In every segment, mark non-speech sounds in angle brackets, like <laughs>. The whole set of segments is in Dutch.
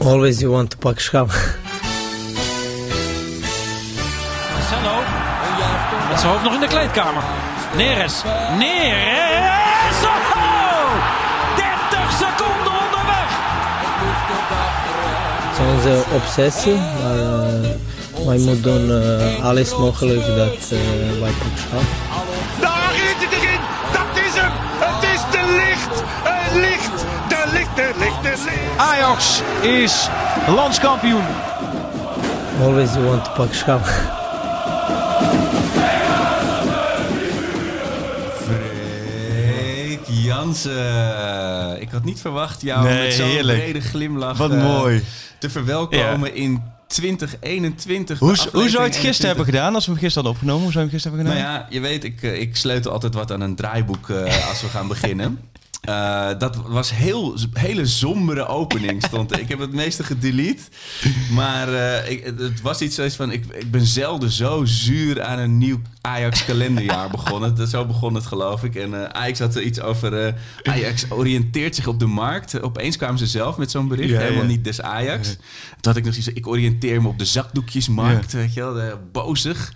Always you want to pak schap. Marcelo. Met zijn hoofd nog in de kleedkamer. Neres. Neres. Oh! 30 seconden onderweg. Het is onze obsessie, maar uh, wij moeten doen uh, alles mogelijk dat uh, wij pak schap. Ajax is landskampioen. Always you want to pak schap. Freek Jansen. Ik had niet verwacht jou Nee, met zo'n brede glimlach Wat eh, mooi. te verwelkomen in 2021. Hoe, hoe zou je het gisteren 21. hebben gedaan als we hem gisteren hadden opgenomen? Hoe zou je hem gisteren hebben Nou gedaan? ja, je weet, ik, eh, ik sleutel altijd wat aan een draaiboek eh, als we gaan beginnen. <laughs> Eh, dat was heel hele sombere opening <laughs> stond. ik heb het meeste gedelete. Maar eh, ik, het was iets zoals van... Ik, ik ben zelden zo zuur aan een nieuw Ajax kalenderjaar <laughs> begonnen. Dat, zo begon het geloof ik. En eh, Ajax had er iets over... Ajax oriënteert zich op de markt. Opeens kwamen ze zelf met zo'n bericht. Ja, helemaal ja. niet des Ajax. Toen had ik nog zoiets ik oriënteer me op de zakdoekjesmarkt. Weet je wel, de, bozig.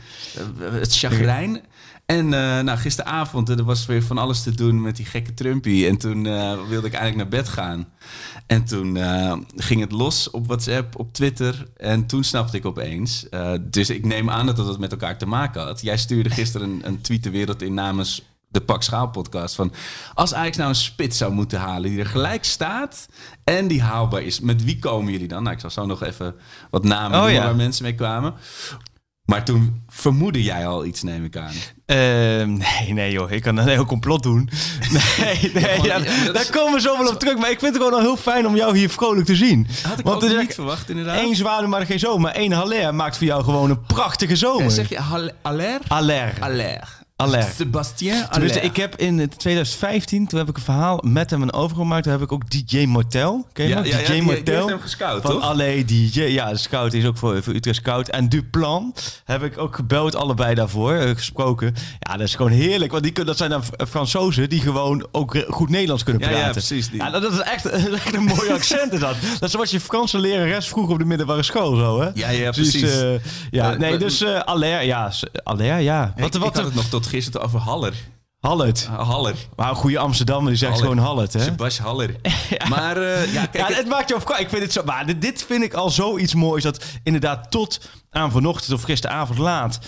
het chagrijn. En eh, nou, gisteravond er was weer van alles te doen met die gekke Trumpy. En toen eh, wilde ik eigenlijk naar bed gaan. En toen eh, ging het los op WhatsApp, op Twitter. En toen snapte ik opeens. dus ik neem aan dat het met elkaar te maken had. Jij stuurde gisteren een, een tweet de wereld in namens de Pak Schaal podcast. Van als Ajax nou een spits zou moeten halen die er gelijk staat en die haalbaar is. Met wie komen jullie dan? Nou, ik zal zo nog even wat namen Oh, noemen ja. waar mensen mee kwamen. Maar toen vermoedde jij al iets, neem ik aan. Ehm, nee, nee joh, ik kan een heel complot doen. <laughs> Nee, nee, ja, daar is- komen we zo wel op terug. Maar ik vind het gewoon al heel fijn om jou hier vrolijk te zien. Had ik Want ook niet verwacht, inderdaad. één zwaluw, maar geen zomer. Maar één Haller maakt voor jou gewoon een prachtige zomer. Eh, zeg je Halle- Aller? Aller. Aller. Sebastien Aller. ik heb in 2015, toen heb ik een verhaal met hem een overgemaakt. Toen heb ik ook DJ Mortel. Ken je Ja, ja, ja, DJ die- die Mortel. heeft hem gescout, Van toch? Allee DJ. Ja, de scout is ook voor, voor Utrecht Scout. En Duplan heb ik ook gebeld, allebei daarvoor, eh, gesproken. Ja, dat is gewoon heerlijk. Want die, dat zijn dan Fransozen die gewoon ook goed Nederlands kunnen Ja, ja, praten. precies, die. Ja, dat, dat is echt, <laughs> echt een mooi accent is dat. Dat is zoals je Franse lerares vroeg op de middelbare school, zo hè? Ja, ja, Dus, precies. eh, ja, Eh, nee, maar- dus eh Aller, ja. Aller, ja. Ik, Wat, ik wat, had het nog tot gisteren over Haller. Hallet. Uh, Haller. Maar een goede Amsterdammer die zegt Haller. gewoon Hallet, hè? Sebastien Haller. <laughs> Maar eh, ja, kijk, ja, het- maakt je op. Ik vind het zo. Maar dit- dit vind ik al zoiets moois. Dat inderdaad tot aan vanochtend of gisteravond laat.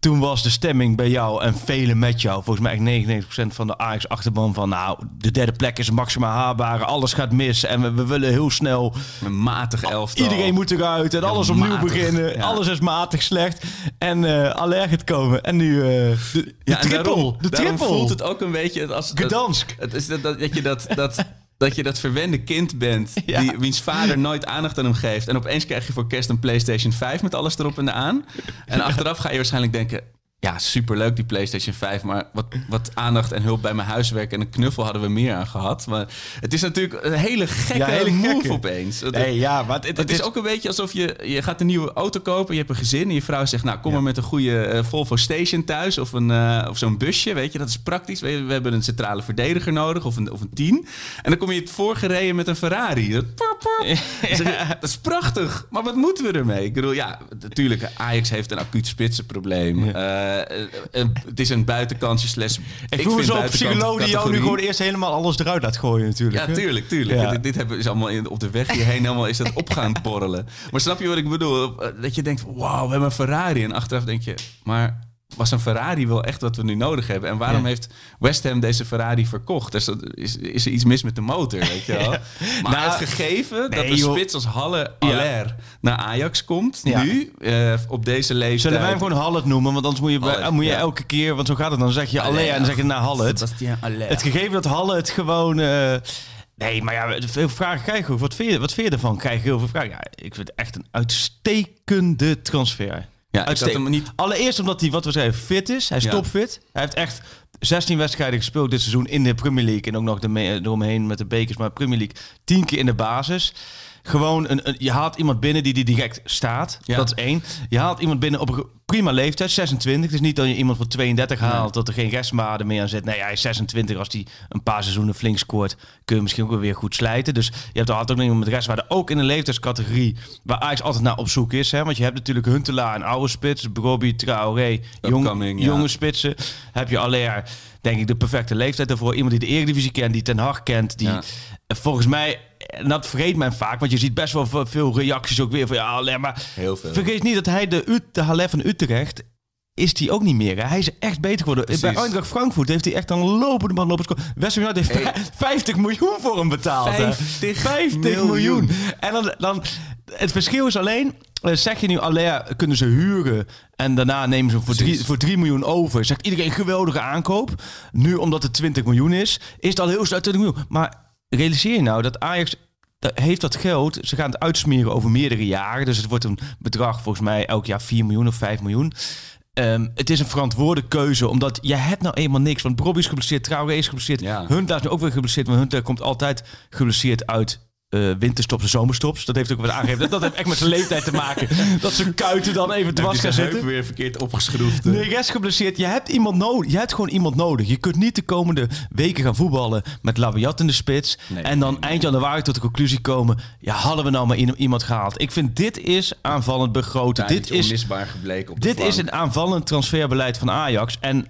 Toen was de stemming bij jou en velen met jou. Volgens mij echt 99% van de Ajax-achterban van... nou, de derde plek is maximaal haalbaar. Alles gaat mis en we, we willen heel snel... een matig elftal. Iedereen moet eruit en alles opnieuw matig, beginnen. ja. Alles is matig slecht. En eh aller gaat komen. En nu eh, de, de Ja, triple. daarom- de triple. voelt het ook een beetje als... dat- Gdansk. Het is dat, dat, dat je dat... dat <laughs> dat je dat verwende kind bent, <laughs> Ja. die, wiens vader nooit aandacht aan hem geeft. En opeens krijg je voor kerst een PlayStation 5 met alles erop en aan. En achteraf ga je waarschijnlijk denken... Ja, superleuk die PlayStation 5, maar wat, wat aandacht en hulp bij mijn huiswerk en een knuffel hadden we meer aan gehad. Maar het is natuurlijk een hele gekke Ja, hele move gekke. opeens. Het- Nee, ja, maar het, het, het is ook een beetje alsof je, je gaat een nieuwe auto kopen. Je hebt een gezin en je vrouw zegt... nou, kom maar met een goede eh, Volvo Station thuis. Of, een, eh, of zo'n busje, weet je. Dat is praktisch. We, we hebben een centrale verdediger nodig. Of een, of een tien. En dan kom je het voorgereden met een Ferrari. Dat, <laughs> is prachtig. Maar wat moeten we ermee? Ik bedoel, ja, natuurlijk. Ajax heeft een acuut spitsenprobleem. Eh, het is een buitenkantjesles. Ik voel me zo psycholoog die jou nu gewoon eerst helemaal alles eruit laat gooien natuurlijk. Ja, tuurlijk, tuurlijk. Ja. Dit, dit hebben, is allemaal in, op de weg hierheen helemaal is dat op gaan borrelen. Maar snap je wat ik bedoel? Dat je denkt, wauw, we hebben een Ferrari. En achteraf denk je, maar was een Ferrari wel echt wat we nu nodig hebben? En waarom Ja. heeft West Ham deze Ferrari verkocht? Dus dat is, is er iets mis met de motor, weet je wel? <laughs> Maar Nou, het gegeven dat een spits als Halle Aller naar Ajax komt, nu, eh, op deze leeftijd... Zullen wij hem gewoon Hallet noemen? Want anders moet je, bij- moet je elke keer, want zo gaat het dan. Zeg je alleen en dan zeg je naar Aller. Het gegeven dat Halle het gewoon. eh, nee, maar ja, veel vragen krijg ook. Wat vind je, wat vind je ervan? Krijg je heel veel vragen. Ja, ik vind het echt een uitstekende transfer. Ja, hem niet... Allereerst omdat hij, wat we zeiden, fit is. Hij is Ja. topfit. Hij heeft echt 16 wedstrijden gespeeld dit seizoen in de Premier League. En ook nog de me- eromheen met de bekers, maar Premier League 10 keer in de basis. Gewoon, een, een- je haalt iemand binnen die, die direct staat. Ja. Dat is één. Je haalt iemand binnen op een prima leeftijd, 26. Het is niet dat je iemand van 32 haalt, dat er geen restmaden meer aan zit. Nee, hij is 26. Als hij een paar seizoenen flink scoort, kun je misschien ook weer goed slijten. Dus je hebt altijd ook iemand met restwaarde. Ook in een leeftijdscategorie waar Ajax altijd naar op zoek is. Hè? Want je hebt natuurlijk Huntelaar, een oude spits. Brobbey, Traoré, jong, ja. jonge spitsen. Heb je Aller, denk ik, de perfecte leeftijd daarvoor. Iemand die de Eredivisie kent, die Ten Hag kent. Die Ja. Eh, volgens mij, en dat vergeet men vaak, want je ziet best wel ve- veel reacties ook weer van ja, Aller. Maar Heel veel. vergeet niet dat hij de, Ut de van Utrecht is die ook niet meer. Hè? Hij is echt beter geworden. Precies. Bij Eindracht Frankfurt heeft hij echt een lopende man lopen. West Ham heeft Hey. <laughs> vij- 50 miljoen voor hem betaald. hè. 50 50 miljoen. miljoen. En dan, dan, het verschil is alleen, eh, zeg je nu Aller kunnen ze huren en daarna nemen ze hem voor Precies. 3, voor 3 miljoen over. Zegt iedereen geweldige aankoop. Nu omdat het 20 miljoen is, is het al heel snel 20 miljoen. Maar realiseer je nou dat Ajax dat heeft dat geld, ze gaan het uitsmeren over meerdere jaren. Dus het wordt een bedrag volgens mij elk jaar 4 miljoen of 5 miljoen. Ehm, het is een verantwoorde keuze, omdat je hebt nou eenmaal niks. Want Bobby is geblesseerd, Traoré is geblesseerd. Ja. Hunter is nu ook weer geblesseerd, want Hunter komt altijd geblesseerd uit eh, winterstops en zomerstops. Dat heeft ook wat aangegeven. Dat, dat heeft echt met zijn leeftijd te maken. Dat zijn kuiten dan even dwars gaan zitten. weer verkeerd opgeschroefd. Nee, rest geblesseerd. Je hebt iemand nodig. Je hebt gewoon iemand nodig. Je kunt niet de komende weken gaan voetballen met Labiat in de spits. Nee, en dan nee, eind januari tot de conclusie komen. Ja, hadden we nou maar iemand gehaald. Ik vind dit is aanvallend begroten. dit is, onmisbaar gebleken op de dit is een aanvallend transferbeleid van Ajax. En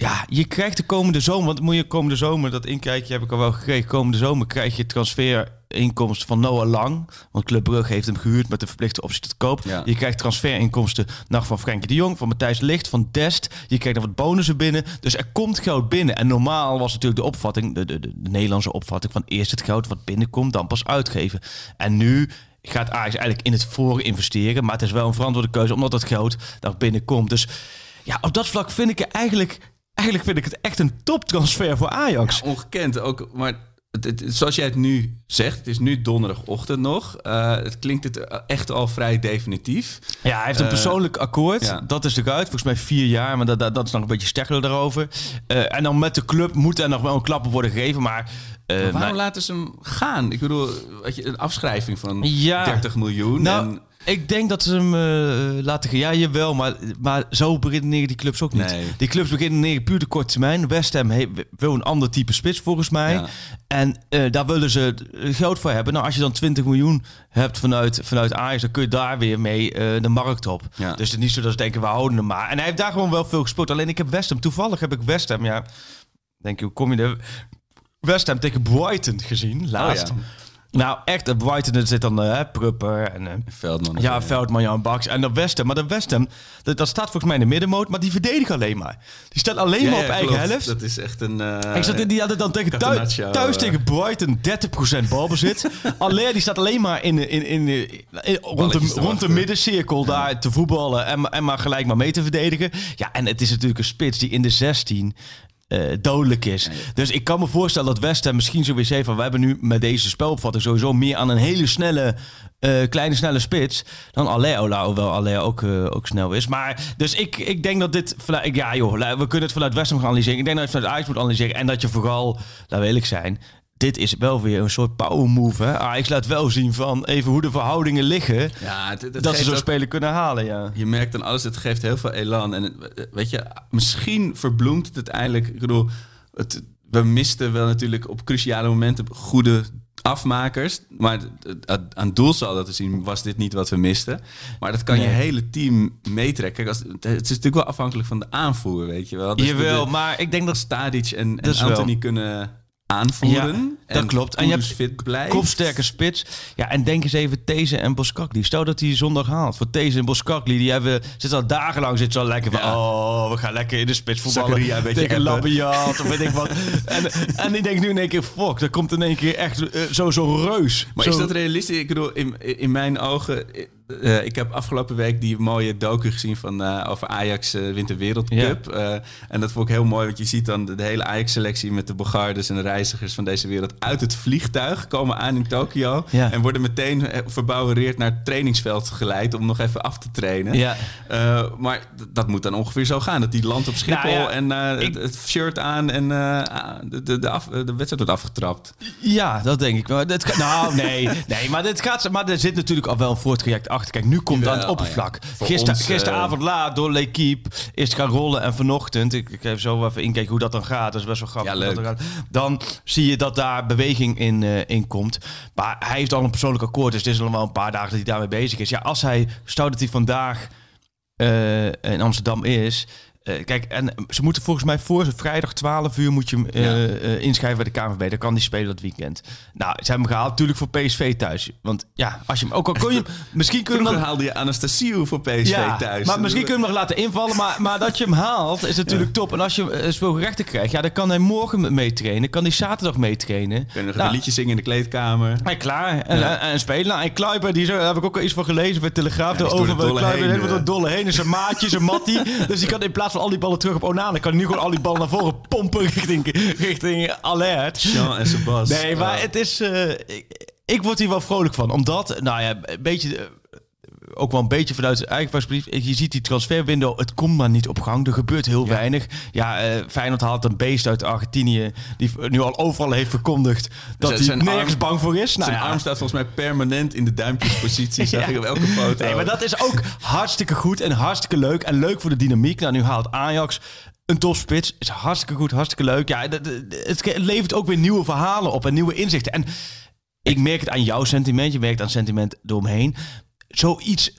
ja, je krijgt de komende zomer, want moet je komende zomer, dat inkijkje heb ik al wel gekregen. Komende zomer krijg je transferinkomsten van Noah Lang. Want Club Brugge heeft hem gehuurd met de verplichte optie tot koop. Ja. Je krijgt transferinkomsten nog van Frenkie de Jong, van Matthijs Licht, van Dest. Je krijgt nog wat bonussen binnen. Dus er komt geld binnen. En normaal was natuurlijk de opvatting, de, de, de, de Nederlandse opvatting, van eerst het geld wat binnenkomt, dan pas uitgeven. En nu gaat Ajax eigenlijk in het voor investeren. Maar het is wel een verantwoorde keuze, omdat dat geld daar binnenkomt. Dus ja, op dat vlak vind ik het eigenlijk... Eigenlijk vind ik het echt een toptransfer voor Ajax. Ongekend ook, maar het, het- zoals jij het nu zegt, het is nu donderdagochtend nog. Eh, het klinkt het echt al vrij definitief. Ja, hij heeft een Eh, persoonlijk akkoord. ja. Dat is eruit. Volgens mij vier jaar, maar dat, dat, dat is nog een beetje sterker daarover. Eh, en dan met de club moet er nog wel een klap op worden gegeven. Maar, waarom maar- laten ze hem gaan? Ik bedoel, je, een afschrijving van Ja. 30 miljoen. Nou, en, ik denk dat ze hem eh, laten gaan. Ja, jawel, maar, maar zo beginnen die clubs ook niet. Nee. Die clubs beginnen puur de korte termijn. West Ham he- wil een ander type spits volgens mij. Ja. En eh, daar willen ze geld voor hebben. Nou, als je dan 20 miljoen hebt vanuit, vanuit Ajax, dan kun je daar weer mee eh, de markt op. Ja. Dus het is niet zo dat ze denken, we houden hem maar. En hij heeft daar gewoon wel veel gespeeld. Alleen ik heb West Ham, toevallig heb ik West Ham, ja, denk je, hoe kom je er? West Ham tegen Brighton gezien, laatst. Oh ja. Nou, echt, Brighton er zit dan eh Prupper en... eh, Veldman. ja, Veldman, Jan Baks. En de West Ham. Maar de West Ham, dat, dat staat volgens mij in de middenmoot. Maar die verdedigen alleen maar. Die staat alleen Ja, maar ja, op eigen klopt. helft. Dat is echt een... eh, ik zat in, die hadden dan tegen thuis, thuis tegen Brighton 30% balbezit. <laughs> Aller die staat alleen maar in, in, in, in- in- rond, de, rond de middencirkel daar te voetballen. En, maar- en maar gelijk maar mee te verdedigen. Ja, en het is natuurlijk een spits die in de 16 eh, dodelijk is. Dus ik kan me voorstellen dat West Ham misschien sowieso heeft van... we hebben nu met deze spelopvatting sowieso meer aan een hele snelle... eh, kleine snelle spits dan Aller, hoewel Aller ook, eh, ook snel is. Maar dus ik, ik denk dat dit... vanuit- Ja joh, we kunnen het vanuit West Ham gaan analyseren. Ik denk dat je het vanuit Ajax moet analyseren. En dat je vooral, laten we eerlijk zijn... Dit is wel weer een soort power move. Hè? Ajax laat wel zien van even hoe de verhoudingen liggen. Ja, het, het dat ze zo'n speler kunnen halen, ja. Je merkt dan alles, het geeft heel veel elan. En het- weet je, misschien verbloemt het uiteindelijk. Ik bedoel, het, we misten wel natuurlijk op cruciale momenten goede afmakers. Maar het- het- aan doelsaldo te zien was dit niet wat we misten. Maar dat kan je hele team meetrekken. Kijk, het is natuurlijk wel afhankelijk van de aanvoer, weet je wel. Dus Jawel, de, maar ik denk dat Stadic en, Dat en wel. Anthony kunnen aanvoeren. Ja, dat klopt. En je hebt fit blijft. kopsterke spits. Ja, en denk eens even These en Boskakli. Stel dat hij zondag haalt. Voor These en Boskakli, die hebben zitten al dagenlang zitten al lekker van... Ja. Oh, we gaan lekker in de spits voetballen. Zakaria een beetje tegen appen. Labiat of weet ik wat. <laughs> en, en ik denk nu in één keer, fuck, er komt in één keer echt eh, zo zo'n reus. Maar Zo- is dat realistisch? Ik bedoel, in, in mijn ogen, eh, ik heb afgelopen week die mooie docu gezien van, eh, over Ajax uh, Wereldcup. en dat vond ik heel mooi, want je ziet dan de, de hele Ajax-selectie met de Bogardes en de reizigers van deze wereld uit het vliegtuig komen aan in Tokio. Ja. En worden meteen verbouwereerd naar het trainingsveld geleid om nog even af te trainen. Ja. maar dat moet dan ongeveer zo gaan. Dat die land op Schiphol Nou en ik- het, shirt aan en eh, de, de, de, af- de wedstrijd wordt afgetrapt. Ja, dat denk ik. Maar ga- nou, nee, <laughs> nee, maar dit gaat. Maar er zit natuurlijk al wel een voortraject achter. Kijk, nu komt het aan het oppervlak. ja. Voor Gister, ons, eh, gisteravond laat door L'Equipe is het gaan rollen en vanochtend. Ik, ik even zo even inkijken hoe dat dan gaat. Dat is best wel grappig. Ja, hoe dat leuk. dan zie je dat daar beweging in, eh, in komt. Maar hij heeft al een persoonlijk akkoord. Dus het is nog wel een paar dagen dat hij daarmee bezig is. Ja, als hij. Stel dat hij vandaag eh, in Amsterdam is. Eh, kijk, en ze moeten volgens mij voor vrijdag 12 uur moet je hem eh, Ja. eh, inschrijven bij de KNVB. Dan kan die spelen dat weekend. Nou, ze hebben hem gehaald natuurlijk voor PSV thuis. Want ja, als je hem ook al kon je <laughs> hem- misschien kun je hem Vroeger dan haalde je Anastasiou voor PSV ja, thuis. maar misschien kun je hem nog laten invallen. Maar, maar dat je hem haalt is natuurlijk top. En als je uh, speelgerechten krijgt, ja, dan kan hij morgen meetrainen. Kan hij zaterdag meetrainen. Kun je nog Nou, een liedje zingen in de kleedkamer. hij klaar. En, en, en spelen. Nou, en Kluiber, die zo, daar heb ik ook al iets van gelezen bij Telegraaf. over Kluiber heen, helemaal door dolle heen. En zijn maatje, zijn mattie. <laughs> dus die kan in plaats van al die ballen terug op Onana, kan hij nu gewoon al die ballen naar voren pompen richting, richting alert. Jean en Sebas. Nee, maar het is. eh, ik, ik word hier wel vrolijk van. Omdat, nou ja, een beetje. Ook wel een beetje vanuit zijn eigen perspectief. Je ziet die transferwindow, het komt maar niet op gang. Er gebeurt heel weinig. Ja, eh Feyenoord haalt een beest uit Argentinië... die nu al overal heeft verkondigd dat Zijn- hij nergens arm- bang voor is. Nou Zijn ja. arm staat volgens mij permanent in de duimpjespositie. <laughs> Zag Ja. ik op elke foto. Nee, maar dat is ook hartstikke goed en hartstikke leuk. En leuk voor de dynamiek. Nou, nu haalt Ajax een topspits. Is hartstikke goed, hartstikke leuk. Ja, dat- dat- het levert ook weer nieuwe verhalen op en nieuwe inzichten. En ik merk het aan jouw sentiment. Je merkt aan het sentiment eromheen. Zoiets...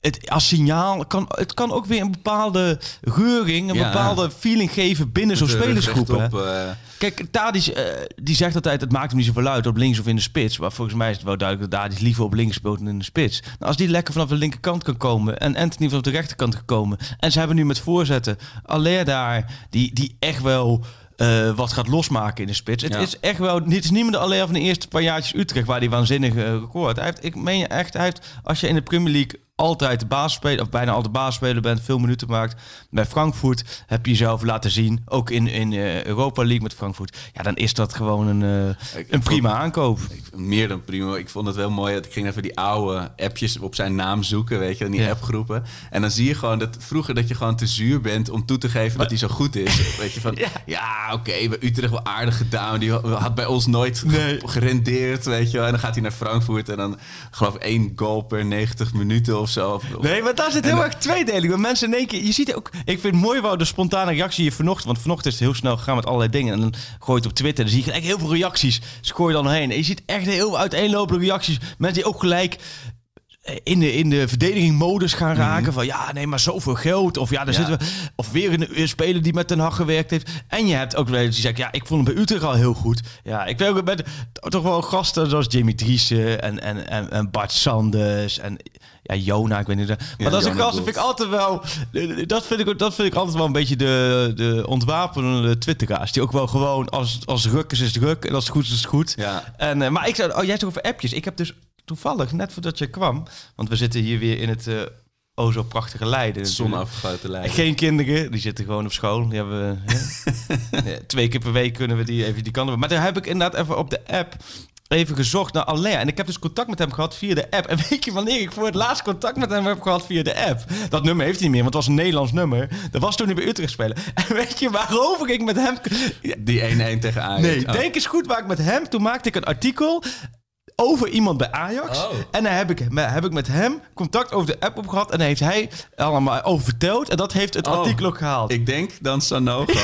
Het, als signaal kan het kan ook weer een bepaalde reuring, een Ja. bepaalde feeling geven binnen zo'n spelersgroep. hè. rechtop, eh, Kijk, Tadic, eh, die zegt altijd, het maakt hem niet zoveel uit op links of in de spits. Maar volgens mij is het wel duidelijk dat Tadic liever op links speelt dan in de spits. Nou, als die lekker vanaf de linkerkant kan komen en Anthony vanaf de rechterkant kan komen. En ze hebben nu met voorzetten Aller daar, die, die echt wel... eh, wat gaat losmaken in de spits. Het Ja. is echt wel. Het is niet meer de Aller van de eerste paar jaartjes Utrecht waar die waanzinnige eh, record. Hij heeft, ik meen echt, hij heeft, als je in de Premier League altijd de basisspeler, of bijna altijd basisspeler bent, veel minuten maakt. Bij Frankfurt heb je jezelf laten zien. Ook in, in eh, Europa League met Frankfurt. Ja, dan is dat gewoon een, eh, een prima aankoop. meer dan prima. Ik vond het wel mooi. Ik ging even die oude appjes op zijn naam zoeken, weet je, in die Ja. appgroepen. En dan zie je gewoon dat vroeger dat je gewoon te zuur bent om toe te geven dat hij zo goed is. <laughs> Weet je van, Ja. ja, oké, bij Utrecht wel aardig gedaan. Die had bij ons nooit Nee. gerendeerd, weet je. wel. En dan gaat hij naar Frankfurt en dan geloof ik één goal per 90 minuten of zo. Of- Nee, maar daar zit heel erg tweedeling. Want mensen in één keer... Je ziet ook... Ik vind het mooi wel de spontane reactie hier vanochtend. Want vanochtend is het heel snel gegaan met allerlei dingen. En dan gooi je het op Twitter. Dan zie je gelijk heel veel reacties. Dus gooi je dan heen. En je ziet echt heel uiteenlopende reacties. Mensen die ook gelijk in de, in de verdediging-modus gaan raken. Van ja, nee, maar zoveel geld. Of ja, daar Ja. zitten we. Of weer een, speler die met Den Haag gewerkt heeft. En je hebt ook wel die zegt, ja, ik vond hem bij Utrecht al heel goed. Ja, ik weet ook met toch wel gasten zoals Jimmy Driessen en, en, en, en Bart Sanders en ja, Jona, ik weet niet. Maar Ja, dat is een gast, vind ik altijd wel. Dat vind ik, dat vind ik altijd wel een beetje de, de ontwapenende twitteraars. Die ook wel gewoon als, als ruk is, is het ruk. En als het goed is, is het goed. Ja. En, eh, maar ik zou, oh, jij zegt over appjes. Ik heb dus toevallig, net voordat je kwam, want we zitten hier weer in het o zo prachtige Leiden. Zonafgesloten lijn. Geen kinderen, die zitten gewoon op school. Die hebben? <laughs> Ja, twee keer per week kunnen we die even die kanten. Maar daar heb ik inderdaad even op de app even gezocht naar Alain. En ik heb dus contact met hem gehad via de app. En <laughs> weet je wanneer ik voor het laatst contact met hem heb gehad via de app? Dat nummer heeft hij niet meer, want het was een Nederlands nummer. Dat was toen hij bij Utrecht spelen. <laughs> En weet je waarover ik met hem... Die 1-1 tegen Ajax. Nee, Oh. denk eens goed waar ik met hem... Toen maakte ik een artikel over iemand bij Ajax. Oh. En daar heb ik, heb ik met hem contact over de app op gehad. En daar heeft hij allemaal over verteld. En dat heeft het Oh. artikel ook gehaald. Ik denk dan Sanogo. <laughs>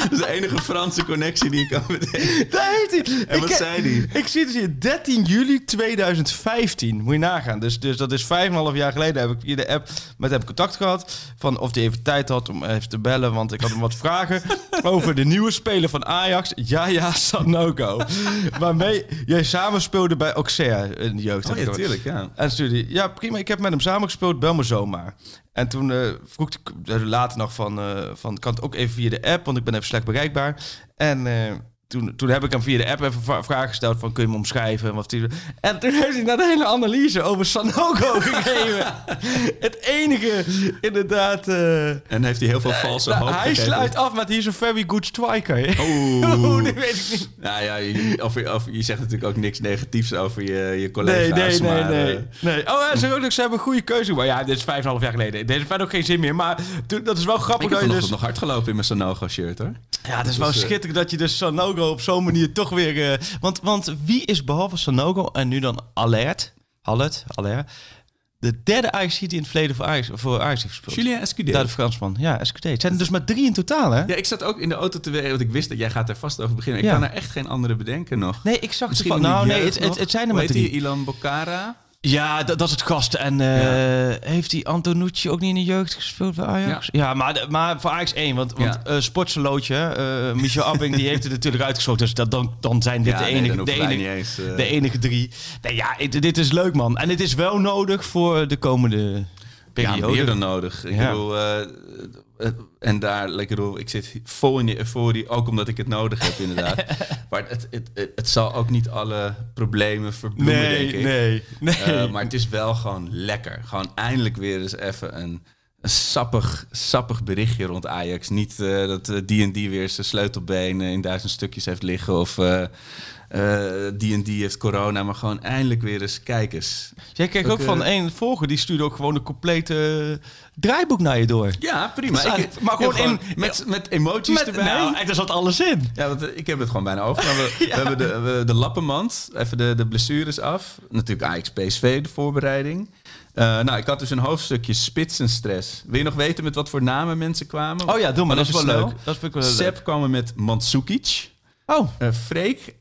dat is de enige Franse connectie die ik kan bedenken. Daar heeft hij. En Ik wat zei hij? Ik zie dus hier 13 juli 2015. Moet je nagaan. Dus, dus dat is 5,5 jaar geleden heb ik via de app met hem contact gehad. Van of hij even tijd had om even te bellen. Want ik had hem wat vragen <laughs> over de nieuwe speler van Ajax. Ja, ja, Sanogo. Jij samen speelde bij Auxerre in de jeugd. Oh heb ja. En stuurde hij, ja prima, ik heb met hem samengespeeld, bel me zomaar. En toen eh, vroeg ik later nog van, eh, van, kan het ook even via de app, want ik ben even slecht bereikbaar. En eh, toen, toen heb ik hem via de app even vra- vragen gesteld van kun je me omschrijven? Wat die, en toen heeft hij net een hele analyse over Sanogo <laughs> gegeven. het enige, inderdaad... eh, En heeft hij heel veel valse nou, hoop hij gegeven. sluit af met is een very good striker. <laughs> Oeh. Dat weet ik niet. Nou ja, je, of, of je zegt natuurlijk ook niks negatiefs over je, je Nee, collega's. nee, nee, maar, nee. eh, nee. Oh, hij zegt ook dat ze hebben een goede keuze. Maar ja, dit is vijf en een half jaar geleden. Dit heeft ook geen zin meer. Maar toen- dat is wel grappig ik heb dat je dus... nog hard gelopen in mijn Sanogo-shirt, hoor. Ja, het is wel Dus, eh, schitterend dat je dus Sanogo op zo'n manier toch weer... eh, want, want wie is behalve Sanogo en nu dan Alert, Alert, Alert, de derde Ajax die in het verleden voor Ajax, voor Ajax heeft gespeeld? Julien Escudé. Daar de Fransman. Ja, SQT. Het zijn er dus maar drie in totaal, hè? Ja, ik zat ook in de auto te weten, want ik wist dat jij gaat er vast over beginnen. Ik Ja. kan er echt geen andere bedenken nog. Nee, ik zag het van. Nou, nee, het, het, zijn er maar heet drie. die? Ilan Bocara? Ja, dat, dat is het gast. En eh, heeft die Antonucci ook niet in de jeugd gespeeld bij Ajax? Ja, maar, maar voor Ajax 1. Want, want Ja. eh, Sportselootje, eh, Michel Abing, die heeft het <laughs> natuurlijk uitgesloten. Dus dat, dan, dan zijn dit de, enige, de, enige, niet eens, de enige drie. Nee, ja, het- dit is leuk, man. En het is wel nodig voor de komende periode. Ja, nodig. Ik Ja. bedoel, eh, en daar, ik bedoel, ik zit vol in die euforie, ook omdat ik het nodig heb, inderdaad. <laughs> maar het, het, het, het zal ook niet alle problemen verbloemen, denk Nee, ik. nee, nee. Eh, maar het is wel gewoon lekker. Gewoon eindelijk weer eens even een, een sappig, sappig berichtje rond Ajax. Niet dat die en die weer zijn sleutelbeen eh, in duizend stukjes heeft liggen. Of die en die heeft corona. Maar gewoon eindelijk weer eens kijkers. Jij kreeg Ook, ook, van eh, een volger, die stuurde ook gewoon een complete eh, draaiboek naar je door. Ja, prima. Ik- maar gewoon in- met, met emoties Met, erbij. nou, daar zat alles in. Ja, want eh, ik heb het gewoon bijna overgenomen. We, <laughs> we hebben de, we- de lappenmand, even de, de blessures af. Natuurlijk Ajax PSV, de voorbereiding. Eh, nou, ik had dus een hoofdstukje spitsenstress. Wil je nog weten met wat voor namen mensen kwamen? Oh ja, doe maar. Dat is wel leuk. Dat vind ik wel leuk. Sepp kwam er met Mandzukic. Oh, Eh Freek,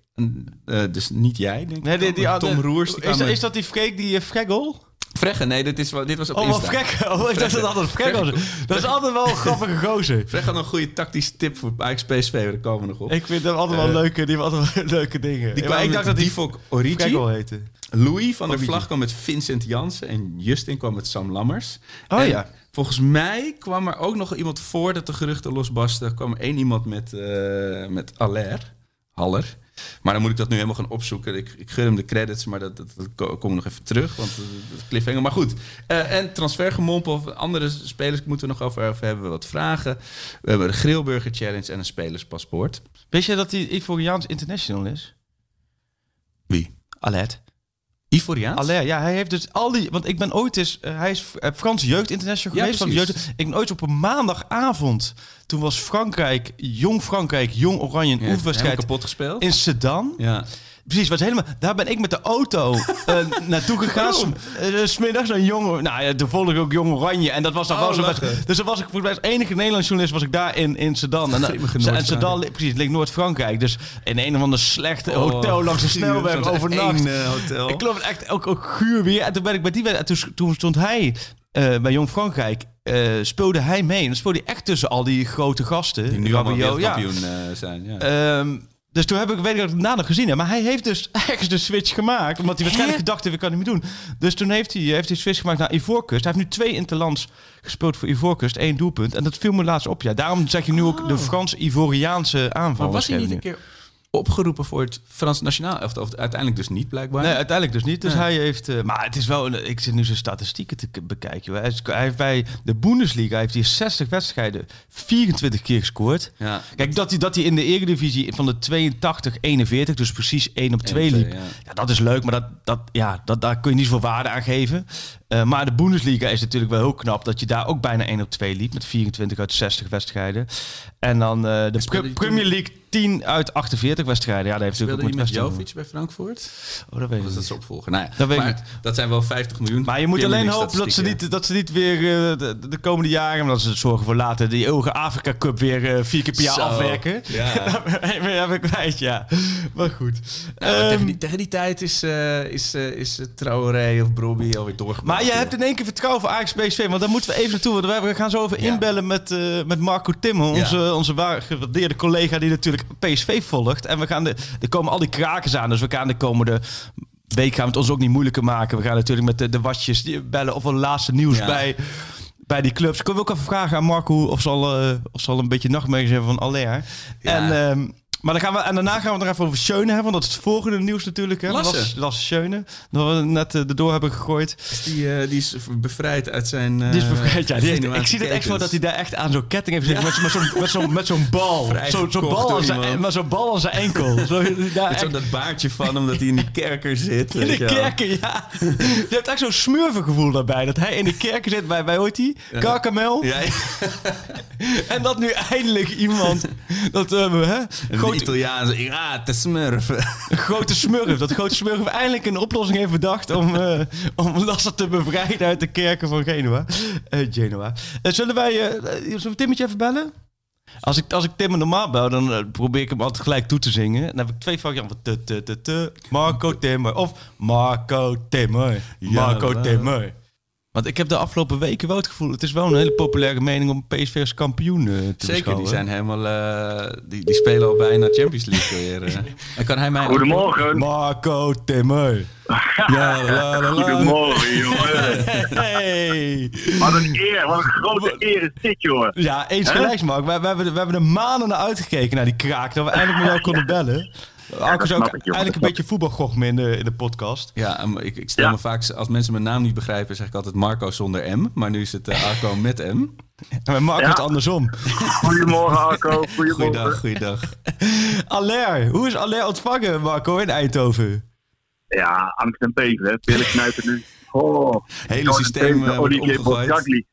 eh, dus niet jij, denk ik. Nee, die, die, Tom Roers. Die is, dat, is dat die Freek, die uh, Freggel? Fregge, nee, dit, is, dit was op Oh, Insta. Freggel. Oh, ik dacht dat dat altijd Freggel was. Dat is altijd wel een <laughs> grappige gozer. Fregge had een goede tactische tip voor Ajax PSV. Daar komen we nog op. Ik vind hem altijd wel Eh, leuke, die hebben altijd wel <laughs> leuke dingen. Die kwam ik dacht dat die Divok Origi. Heette. Louis van der. Vlag kwam met Vincent Jansen en Justin kwam met Sam Lammers. Oh En ja. Volgens mij kwam er ook nog iemand voor dat de geruchten losbarsten. Er kwam er één iemand met, eh met Aller, Haller. Maar dan moet ik dat nu helemaal gaan opzoeken. Ik, ik gun hem de credits, maar dat, dat, dat ko- kom ik nog even terug. Want eh, dat cliffhanger. Maar goed. Eh, en transfergemompel of andere spelers moeten we nog over, over hebben. We wat vragen. We hebben de Grillburger Challenge en een spelerspaspoort. Wist je dat hij Ivoriaans international is? Wie? Alert. Ivoriaans? Ja, hij heeft dus al die... Want ik ben ooit eens... eh, hij is eh, Frans jeugd international Ja, geweest. van jeugd, ik ben ooit op een maandagavond... Toen was Frankrijk, jong Frankrijk, jong Oranje... een Ja, oefenwedstrijd kapot gespeeld. in Sedan. Ja. Precies, was helemaal. Daar ben ik met de auto eh, <laughs> naartoe gegaan. Uh, Smiddags een jongen. Nou ja, ik ook jong Oranje. En dat was dan Oh, wel zo. Dus dan was ik volgens mij als enige Nederlands journalist was ik daar in, in Sedan. En, Grimmige en. Sedan, precies, ligt Noord-Frankrijk. Dus in een of ander slechte Oh, hotel langs de snelweg overnacht. F1, eh, hotel. Ik geloof echt ook, ook guur weer. En toen ben ik bij die wedstrijd- en toen, toen stond hij eh, bij Jong Frankrijk. eh, speelde hij mee. En dan speelde hij echt tussen al die grote gasten. Die nu allemaal Rabiot, ja. eh, zijn. Ja. Ehm, dus toen heb ik, weet ik dat ik het nog gezien heb. Maar hij heeft dus <laughs> ergens de switch gemaakt. Omdat hij waarschijnlijk gedacht heeft, ik kan niet meer doen. Dus toen heeft hij, heeft hij switch gemaakt naar Ivoorkust. Hij heeft nu twee interlands gespeeld voor Ivoorkust. één doelpunt. En dat viel me laatst op. Ja, daarom zeg je nu ook de Frans-Ivoriaanse aanval. maar was hij niet een keer opgeroepen voor het Frans Nationaal? Of, of uiteindelijk dus niet, blijkbaar. Nee, uiteindelijk dus niet. Dus Nee. hij heeft... eh, maar het is wel... een- Ik zit nu zijn statistieken te bekijken. Hij, is- hij heeft bij de Bundesliga heeft hij 60 wedstrijden 24 keer gescoord. Ja. Kijk, dat hij, dat hij in de Eredivisie van de 82, 41, dus precies 1 op 2 1 op liep. 2, ja. Ja, dat is leuk, maar dat, dat, ja, dat, daar kun je niet zoveel waarde aan geven. Eh, maar de Bundesliga is natuurlijk wel heel knap dat je daar ook bijna 1 op 2 liep met 24 uit 60 wedstrijden. En dan eh, de Pre- Premier League 10 uit 48 wedstrijden. Ja, daar heeft natuurlijk ook met. Jovic bij Frankfurt? Oh, dat weet ik dat ze opvolgen? Nou ja, Dat weet ik dat zijn wel 50 miljoen. Maar je moet alleen hopen dat ze, niet, dat ze niet weer eh, de, de komende jaren, maar dat ze zorgen voor later, die eeuwige Afrika Cup weer eh, vier keer per jaar Zo, afwerken. ja. dat heb ik kwijt, ja. Maar goed. Nou, tegen, die, tegen die tijd is, eh is, is Traoré of Brobby alweer doorgebracht. maar je hebt in één keer vertrouwen voor Ajax PSV, want daar moeten we even naartoe. Want we gaan zo Ja. inbellen met, met Marco Timmer, onze, onze waar gewaardeerde collega die natuurlijk PSV volgt. En we gaan de, er komen al die krakers aan, dus we gaan de komende week gaan we het ons ook niet moeilijker maken. We gaan natuurlijk met de, de watjes bellen of er laatste nieuws Ja. bij, bij die clubs. Ik wil ook even vragen aan Marco of ze al, eh, of ze al een beetje nachtmerries hebben van Aller. Ja. En ehm, Maar dan gaan we, en daarna gaan we het nog even over Schöne hebben, want dat is het volgende nieuws natuurlijk. Hè? Lasse. Lasse, Lasse Schöne, dat we net uh, erdoor hebben gegooid. Die, uh, die is bevrijd uit zijn. Uh, die is bevrijd, ja. Die heeft, ik zie het echt voor dat hij daar echt aan zo'n ketting heeft ja. met zo'n met zo'n met zo'n bal. Zo'n zo bal, aan zijn, maar zo'n bal aan zijn enkel. Zo, daar met zo'n dat baardje van hem dat hij in die kerker zit. In de kerker, ja. Je hebt echt zo'n smurvengevoel daarbij. Dat hij in de kerker zit bij, bij? Ja. Ja, ja. <laughs> en dat nu eindelijk iemand. Dat, uh, hè, grote Italiaanse. Ja, te smurf. Een grote smurf. Dat grote smurf eindelijk een oplossing heeft bedacht om, uh, om te bevrijden uit de kerken van Genua. Uh, Genoa. Uh, zullen wij. zullen we Timmetje even bellen? Als ik, als ik Tim normaal bel, dan probeer ik hem altijd gelijk toe te zingen. Dan heb ik twee varianten van te, te, te, te, Marco Timmer. Of Marco Timmer. Marco Timmer. Want ik heb de afgelopen weken wel het gevoel... het is wel een hele populaire mening om PSV als kampioen uh, te Zeker, beschouwen. die zijn helemaal... Uh, die, die spelen al bijna Champions League weer. <laughs> Uh. En kan hij mij Goedemorgen. Marco Timmer. ja, la, la, la. Goedemorgen, jongen. Hey. Wat een eer, wat een grote eer is dit, jongen. Ja, eens gelijk, Mark. We, we, hebben, we hebben er maanden naar uitgekeken naar die kraak... dat we eindelijk met <laughs> jou konden bellen. Arco is ook eigenlijk een beetje voetbalgochme in de, in de podcast. Ja, ik, ik stel Ja. me vaak, als mensen mijn naam niet begrijpen, zeg ik altijd Marco zonder M. Maar nu is het uh, Arco met M. <laughs> En bij Marco het andersom. <laughs> Goedemorgen, Arco. <laughs> Goedemorgen. Goeiedag, goeiedag. Aller, hoe is Aller ontvangen, Marco, in Eindhoven? Ja, angst en beven, hè. Billen knijpen nu. Oh, Hele systeem uh, Olivier omgegooid. <laughs>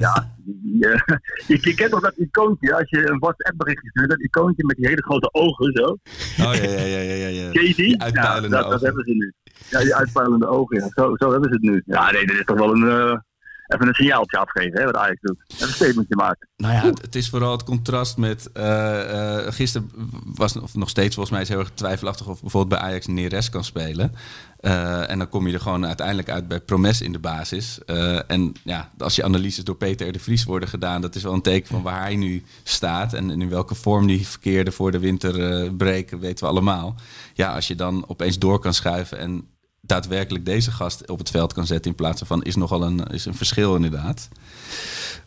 Ja, die, eh, <laughs> je, je kent toch dat icoontje, als je een WhatsApp berichtje stuurt, dat icoontje met die hele grote ogen zo. Oh ja, ja, ja, ja, ja. ja. Ken je die? Die uitpuilende ja, dat, hebben ze nu. Ja, die uitpuilende ogen, ja. Zo, zo hebben ze het nu. Ja, nee, dit is toch wel een, eh, even een signaaltje afgeven, hè, wat Ajax doet. Even een statementje maken. Nou ja, het, is vooral het contrast met... eh gisteren was, of nog steeds volgens mij, is heel erg twijfelachtig... of bijvoorbeeld bij Ajax Neres kan spelen. Eh, en dan kom je er gewoon uiteindelijk uit bij Promes in de basis. En ja, als je analyses door Peter de Vries worden gedaan... dat is wel een teken van waar hij nu staat... en in welke vorm die verkeerde voor de winterbreak, weten we allemaal. Ja, als je dan opeens door kan schuiven... en daadwerkelijk deze gast op het veld kan zetten... in plaats van is nogal een, is een verschil inderdaad.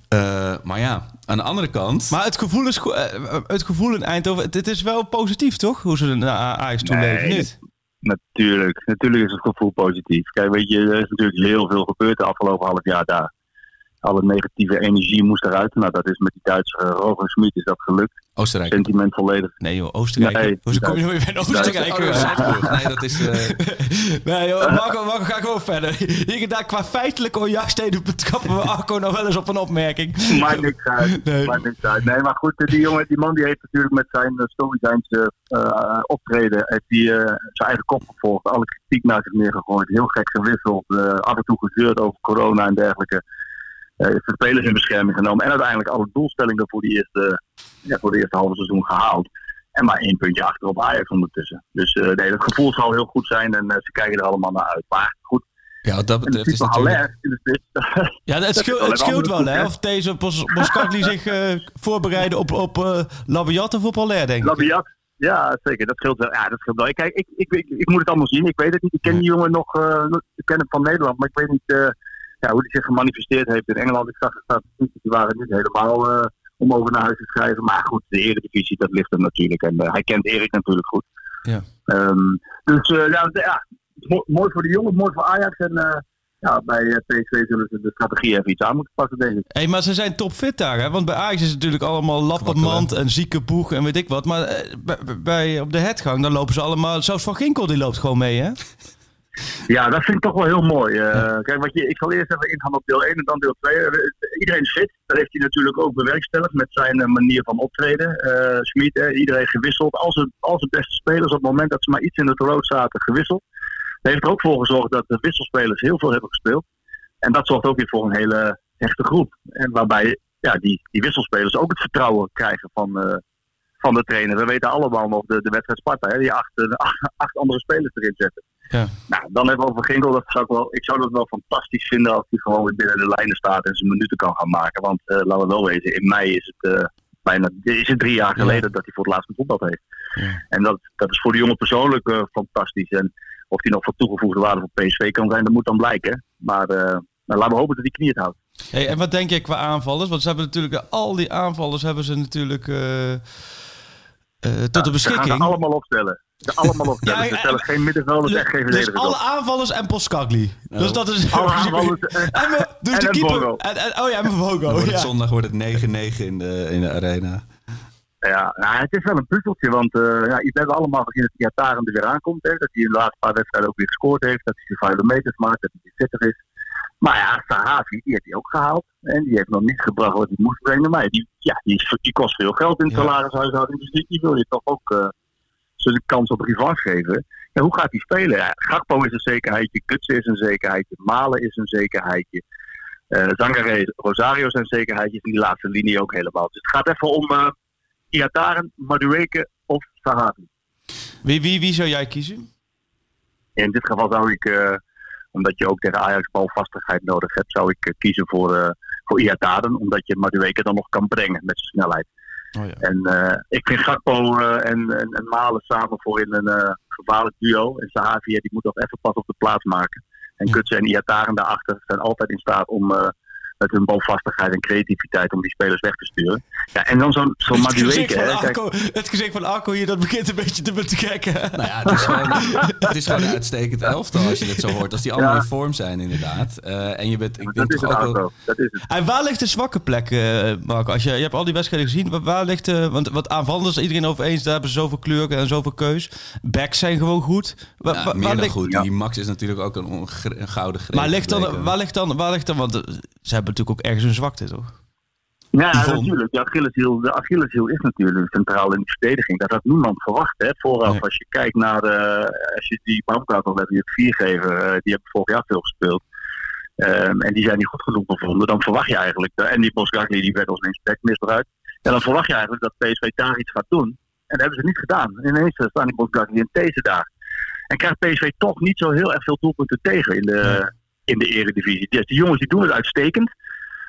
Eh, maar ja, aan de andere kant... Maar het gevoel, is, eh, het gevoel in Eindhoven, het, het is wel positief, toch? Hoe ze naar Ajax toe Nee, niet? Natuurlijk, natuurlijk is het gevoel positief. Kijk, weet je, er is natuurlijk heel veel gebeurd de afgelopen half jaar daar. Alle negatieve energie moest eruit. Nou, dat is met die Duitse uh, Roger Smit is dat gelukt. Oostenrijk. Sentiment volledig. Nee joh, Oostenrijk. Nee, Hoe kom je weer bij Oostenrijk? Oh. Nee, dat is... eh, <laughs> Nee joh, Marco, Marco, ga gewoon verder. Hier en daar qua feitelijke onjuistheden betrappen we Arco nou wel eens op een opmerking. Maakt niks uit. Nee. Maakt niks uit. Nee, maar goed, die, jongen, die man die heeft natuurlijk met zijn uh, stoïcijnse uh, optreden heeft hij, uh, zijn eigen kop gevolgd. Alle kritiek naar zich neergegooid. Heel gek gewisseld. Uh, af en toe gezeurd over corona en dergelijke. Heeft de spelers in bescherming genomen. En uiteindelijk alle doelstellingen voor, die eerste, ja, voor de eerste halve seizoen gehaald. En maar één puntje achter op Ajax ondertussen. Dus uh, nee, dat gevoel zal heel goed zijn en uh, ze kijken er allemaal naar uit. Maar goed, ja, dat betreft is natuurlijk... Spits. Ja, het, <laughs> scheelt, wel het scheelt wel, hè? Of deze Bos- Boskakli zich eh, voorbereiden op, op eh Labiat of op Aller, denk ik. Labiat. Ja, zeker. Dat scheelt wel. Ja, dat scheelt wel. Kijk, ik, ik, ik, ik moet het allemaal zien. Ik weet het niet. Ik ken die jongen nog. Ik ken hem van Nederland, maar ik weet niet ja, hoe hij zich gemanifesteerd heeft in Engeland. Ik zag de statistieken, die waren niet helemaal uh, om over naar huis te schrijven. Maar goed, de Eredivisie, dat ligt hem natuurlijk. En uh, hij kent Erik natuurlijk goed. Ja. Um, dus uh, ja, ja, mo mooi voor de jongen, mooi voor Ajax. En uh, ja, bij PSV zullen ze de strategie even iets aan moeten passen, denk ik. Hey, maar ze zijn topfit daar, hè? Want bij Ajax is het natuurlijk allemaal lappenmand en zieke boeg en weet ik wat. Maar uh, bij, bij, op de headgang, dan lopen ze allemaal... Zelfs Van Ginkel, die loopt gewoon mee, hè? <laughs> Ja, dat vind ik toch wel heel mooi. Uh, ja. Kijk, wat je, ik zal eerst even ingaan op deel 1 en dan deel 2. Iedereen is fit. Dat heeft hij natuurlijk ook bewerkstelligd met zijn uh, manier van optreden. Uh, uh, iedereen gewisseld. Als het, als het beste spelers op het moment dat ze maar iets in het rood zaten, gewisseld. Dat heeft er ook voor gezorgd dat de wisselspelers heel veel hebben gespeeld. En dat zorgt ook weer voor een hele hechte groep. En waarbij ja, die, die wisselspelers ook het vertrouwen krijgen van, uh, van de trainer. We weten allemaal nog de, de wedstrijd Sparta, hè, die acht, acht, <laughs> acht andere spelers erin zetten. Ja. Nou, dan hebben we over Ginkel. Dat zou ik, wel, ik zou dat wel fantastisch vinden als hij gewoon weer binnen de lijnen staat en zijn minuten kan gaan maken. Want uh, laten we wel wezen, in mei is het uh, bijna is het drie jaar geleden ja. dat hij voor het laatst gevoetbald heeft. Ja. En dat, dat is voor de jongen persoonlijk uh, fantastisch. En of hij nog van toegevoegde waarde voor PSV kan zijn, dat moet dan blijken. Maar nou, laten we hopen dat hij knie het houdt. Hey, en wat denk je qua aanvallers? Want ze hebben natuurlijk al die aanvallers hebben ze natuurlijk. Eh, tot de Ze gaan beschikking. er allemaal opstellen. Allemaal opstellen. <laughs> Ja, stellen geen middenvelders en geen Dus verdedigers alle op. aanvallers en Poskagli. Dus dat is... Alle <laughs> aanvallers en- <laughs> En, dus en de keeper... En, en- oh ja, mijn Vogo. Ja. zondag wordt het 9-9 in de, in de arena. Ja, nou, het is wel een puzzeltje, want eh, ja, we hebben allemaal gezien dat Iataren er weer aankomt. Hè, dat hij in de laatste paar wedstrijden ook weer gescoord heeft. Dat hij zijn vuile meters maakt, dat hij fitter is. Maar ja, Sahavi, die heeft hij ook gehaald. En die heeft nog niet gebracht wat hij moest brengen. Maar die, ja, die, kost veel geld in het Ja. salarishuishouding. Dus die, die wil je toch ook eh zijn kans op revanche geven. Ja, hoe gaat hij spelen? Ja, Gakpo is een zekerheidje, Gutsen is een zekerheidje, Malen is een zekerheidje. eh Zangare, Rosario zijn zekerheidjes in die laatste linie ook helemaal. Dus het gaat even om eh Iataren, Madueke of Sahavi. Wie, wie, wie zou jij kiezen? In dit geval zou ik, eh, omdat je ook tegen Ajax balvastigheid nodig hebt, zou ik kiezen voor, voor Iataren. Omdat je Madueke dan nog kan brengen met zijn snelheid. Oh ja. En eh, ik vind Gakpo eh, en, en, en Malen samen voor in een eh, gevaarlijk duo. En Sahavi die moet nog even pas op de plaats maken. En. Kutsen en Iataren daarachter zijn altijd in staat om met hun balvastigheid en creativiteit om die spelers weg te sturen. Ja, en dan zo'n zo'n Het gezicht, kijk, het gezicht van Arco hier, dat begint een beetje te betrekken. Nou ja, het is gewoon, het is gewoon een uitstekend elftal als je dit zo hoort. Als die allemaal Ja. in vorm zijn inderdaad. Eh, en je bent, ik dat denk is toch het ook wel... auto. Dat is het. En waar ligt de zwakke plek, eh, Marco? Als je, je hebt al die wedstrijden gezien. Waar, waar ligt de, want wat aanvallers, iedereen over eens, daar hebben ze zoveel kleur en zoveel keus. Backs zijn gewoon goed. Wa- Ja, wa- meer waar dan ligt, goed. ja. Die Max is natuurlijk ook een, gouden greep. Maar ligt dan, waar ligt dan, waar ligt dan, want eh, ze hebben natuurlijk ook ergens een zwakte, toch? Ja, Yvonne. natuurlijk. De Achilleshiel, de Achilleshiel is natuurlijk centraal in de verdediging. Dat had niemand verwacht. Hè? Vooraf, Nee. als je kijkt naar de, als je die Baumgart al hebt, die het viergever, eh, die hebben vorig jaar veel gespeeld. Ehm, en die zijn niet goed genoeg bevonden. Dan verwacht je eigenlijk, en die Bosgagli die werd als inspect misbruikt. En dan verwacht je eigenlijk dat PSV daar iets gaat doen. En dat hebben ze niet gedaan. Ineens staan die Bosgagli en deze daar. En krijgt PSV toch niet zo heel erg veel doelpunten tegen in de, in de eredivisie. Dus die jongens die doen het uitstekend.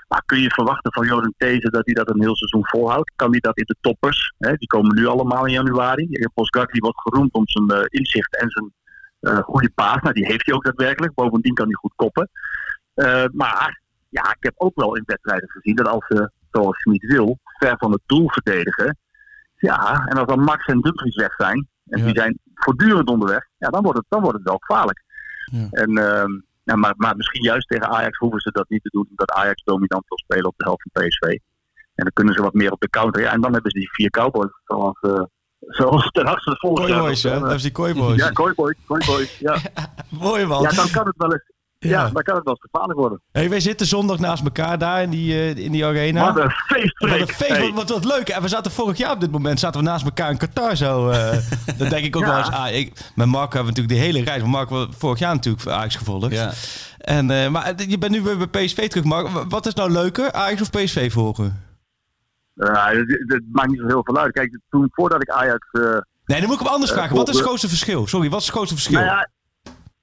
Maar kun je verwachten van Jordan These dat hij dat een heel seizoen volhoudt? Kan hij dat in de toppers? Hè? Die komen nu allemaal in januari. Postgagli wordt geroemd om zijn eh, inzicht en zijn eh, goede paas. Nou, die heeft hij ook daadwerkelijk. Bovendien kan hij goed koppen. Eh, maar ja, ik heb ook wel in wedstrijden gezien dat als ze, zoals Schmid wil, ver van het doel verdedigen. Ja, en als dan Max en Dumfries weg zijn, en Ja. die zijn voortdurend onderweg, ja, dan wordt het, dan wordt het wel gevaarlijk. Ja. En, ehm, ja, maar, maar misschien juist tegen Ajax hoeven ze dat niet te doen, omdat Ajax dominant wil spelen op de helft van PSV. En dan kunnen ze wat meer op de counter. Ja, en dan hebben ze die vier cowboys, zoals, eh <laughs> zoals ten achtste jaar. Kooiboys, hè? nog, Dat eh, is die kooiboys. Ja, kooiboys, kooiboys. Ja. <laughs> Mooi man. ja, dan kan het wel eens. Ja. Ja. dan kan het wel eens gevaarlijk worden. Hey, wij zitten zondag naast elkaar daar in die, eh, in die arena. Wat een feest, Wat Freek. een feest, Hey. wat, wat, wat leuk. En we zaten vorig jaar op dit moment zaten we naast elkaar in Qatar zo. eh <laughs> dat denk ik ook Ja. wel eens. Ah, ik, met Marco hebben we natuurlijk de hele reis. Marco hebben we vorig jaar natuurlijk voor Ajax gevolgd. Ja. En, eh, maar je bent nu weer bij PSV terug, Marco. Wat is nou leuker, Ajax of PSV volgen? Ja, het, het maakt niet zo heel veel uit. Kijk, toen voordat ik Ajax. eh, Nee, dan moet ik hem anders vragen. Wat is het grootste verschil? Sorry, wat is het grootste verschil? nou ja,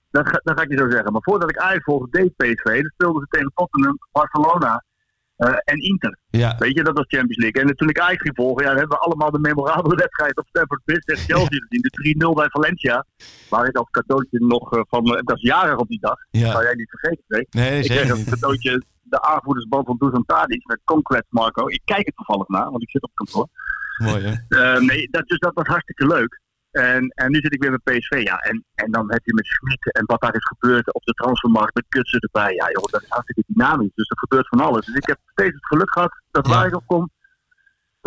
dat, ga- dat ga ik je zo zeggen. Maar voordat ik Ajax volgde, deed PSV. Dan speelden ze tegen Tottenham, Barcelona eh, en Inter. ja. Weet je, dat was Champions League. En toen ik Ajax ging volgen, ja, hebben we allemaal de memorabele <laughs> wedstrijd op Stamford Bridge tegen Chelsea gezien. De 3-0 bij Valencia. Waar ik als cadeautje nog eh, van. eh, ik was jarig op die dag. Ja. Zou jij niet vergeten, Freek. Nee, Ik kreeg als niet. cadeautje de aanvoerdersband van Dusan Tadic met Conquest Marco. Ik kijk het toevallig na, want ik zit op kantoor. Mooi, hè? Nee, dat, dus dat was hartstikke leuk. En, en nu zit ik weer bij PSV. Ja, en, en dan heb je met Schmid en wat daar is gebeurd op de transfermarkt met Kutsen erbij. Ja, joh, dat is hartstikke dynamisch. Dus er gebeurt van alles. Dus ik heb steeds het geluk gehad dat waar ik op kom,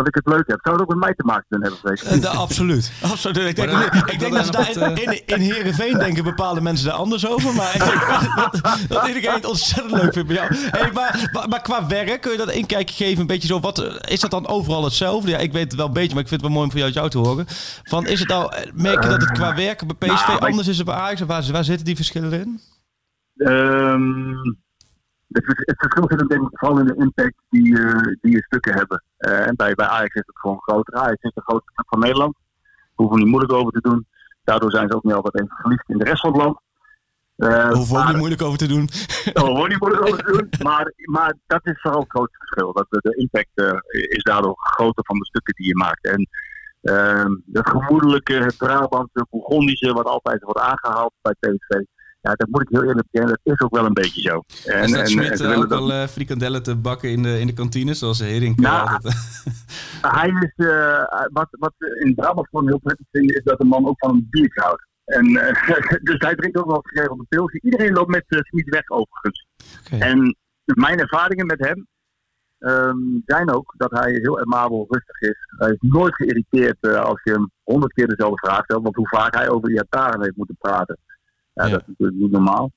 dat ik het leuk heb. Zou het ook met mij te maken kunnen hebben, Freek? Eh, da- absoluut. <laughs> absoluut. Ik denk, Maar ik denk dan dat ze is daar wat, in, in, in Heerenveen denken bepaalde mensen daar anders over. Maar ik denk <laughs> dat, dat iedereen het ontzettend leuk vindt bij jou. Hey, maar, maar, maar qua werk, kun je dat inkijkje geven? Een beetje zo, wat, eh, is dat dan overal hetzelfde? Ja, ik weet het wel een beetje, maar ik vind het wel mooi om van jou, jou te horen. Van, is het nou, eh, merk je dat het qua werk bij PSV nou, maar- anders is dan bij Ajax? Waar, waar zitten die verschillen in? Ehm, het, vers- het verschil zit hem vooral in de impact die, eh, die je stukken hebben. Eh, en bij, bij Ajax is het gewoon groter. Ajax is de grootste club van Nederland. Hoeven we niet moeilijk over te doen. Daardoor zijn ze ook niet altijd even geliefd in de rest van het land. Eh, Hoeven we ook niet moeilijk over te doen. Hoor niet moeilijk over te doen. Maar, maar dat is vooral het grootste verschil. Dat de, de impact is daardoor groter van de stukken die je maakt. En het gemoedelijke, het Brabantse, Bourgondische, wat altijd wordt aangehaald bij PSV. Ja, dat moet ik heel eerlijk bekennen, dat is ook wel een beetje zo. En, Schmidt ze eh, ook dat- wel eh, frikandellen te bakken in de, in de kantine, zoals Hering Nou, altijd... <laughs> Hij is, eh, wat, wat in Brabant gewoon heel prettig vinden, is dat een man ook van een biertje houdt. En, <laughs> dus hij drinkt ook wel geregeld een pilsje. Iedereen loopt met Smit weg overigens. En mijn ervaringen met hem ehm, zijn ook dat hij heel amabel rustig is. Hij is nooit geïrriteerd als je hem honderd keer dezelfde vraag stelt. Want hoe vaak hij over Iataren heeft moeten praten. Ja, Ja. Dat is natuurlijk niet normaal.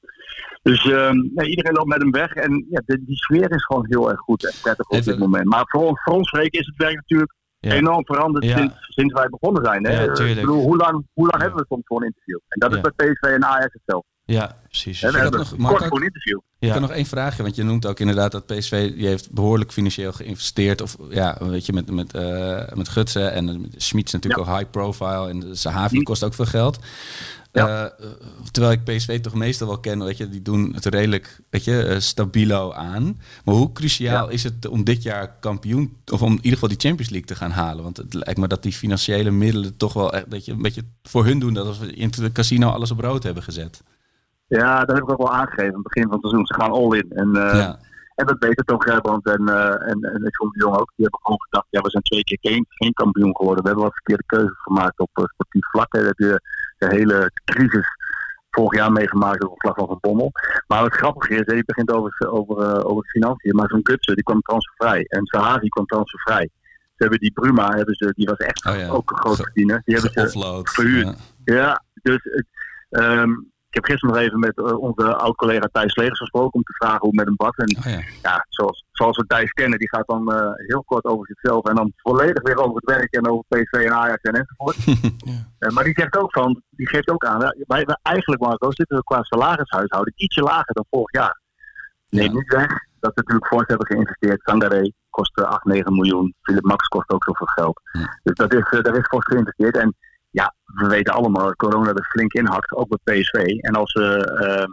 Dus ehm, iedereen loopt met hem weg. En ja, de- die sfeer is gewoon heel erg goed en prettig op Even- dit moment. Maar voor ons, voor ons spreken is het werk natuurlijk Ja. enorm veranderd Ja. sinds, sinds wij begonnen zijn. Hè? Ja, Eh, tuurlijk. ik bedoel, hoe lang, hoe lang Ja. hebben we soms voor een interview? En dat Ja. is bij PSV en Ajax hetzelfde. Ja, precies. Hè, we hebben nog- kort voor een interview. Ik kan nog één vraagje, want je noemt ook inderdaad dat PSV die heeft behoorlijk financieel geïnvesteerd. Of ja, weet je, met, met, eh met Gutsen en uh, Schmid is natuurlijk ook high profile en Sahavi Hm. kost ook veel geld. Ja. Eh, terwijl ik PSV toch meestal wel ken, weet je, die doen het redelijk, weet je, eh, stabilo aan. Maar hoe cruciaal is het om dit jaar kampioen, of om in ieder geval die Champions League te gaan halen? Want het lijkt me dat die financiële middelen toch wel echt, dat je een beetje voor hun doen dat als we in het casino alles op rood hebben gezet. Ja, dat heb ik ook wel aangegeven aan het begin van het seizoen. Ze gaan all in. En, eh, ja. en dat toch Gerbrand en, eh en, en John de Jong ook. Die hebben gewoon gedacht, ja, we zijn twee keer geen, geen kampioen geworden. We hebben wat verkeerde keuzes gemaakt op eh, sportief vlak. hè. Dat je de hele crisis vorig jaar meegemaakt op vlak van Van Bommel. Maar wat grappig is, hè, je begint over, over, eh, over financiën. Maar zo'n Gutsen, die kwam transfervrij. En Sahavi kwam transfervrij. Ze hebben die Bruma, hebben ze, die was echt Oh ja. ook een grote Ge- verdiener. Die hebben ze verhuurd. Ja. Ja, dus het, ehm, ik heb gisteren nog even met eh, onze oud-collega Thijs Legers gesproken om te vragen hoe het met hem was. En Oh ja. ja, zoals, zoals we Thijs kennen, die gaat dan eh, heel kort over zichzelf en dan volledig weer over het werk en over PSV en Ajax en enzovoort. <laughs> Eh, maar die zegt ook van, die geeft ook aan, ja, wij, wij eigenlijk Marco zitten we qua salarishuishouden ietsje lager dan vorig jaar. Neem Ja. niet weg dat we natuurlijk fors hebben geïnvesteerd. Sangaré kostte 8, 9 miljoen. Philip Max kost ook zoveel geld. Ja. Dus dat is, daar is fors geïnvesteerd. En ja, we weten allemaal dat corona er flink inhakt, ook bij PSV. En als we, eh,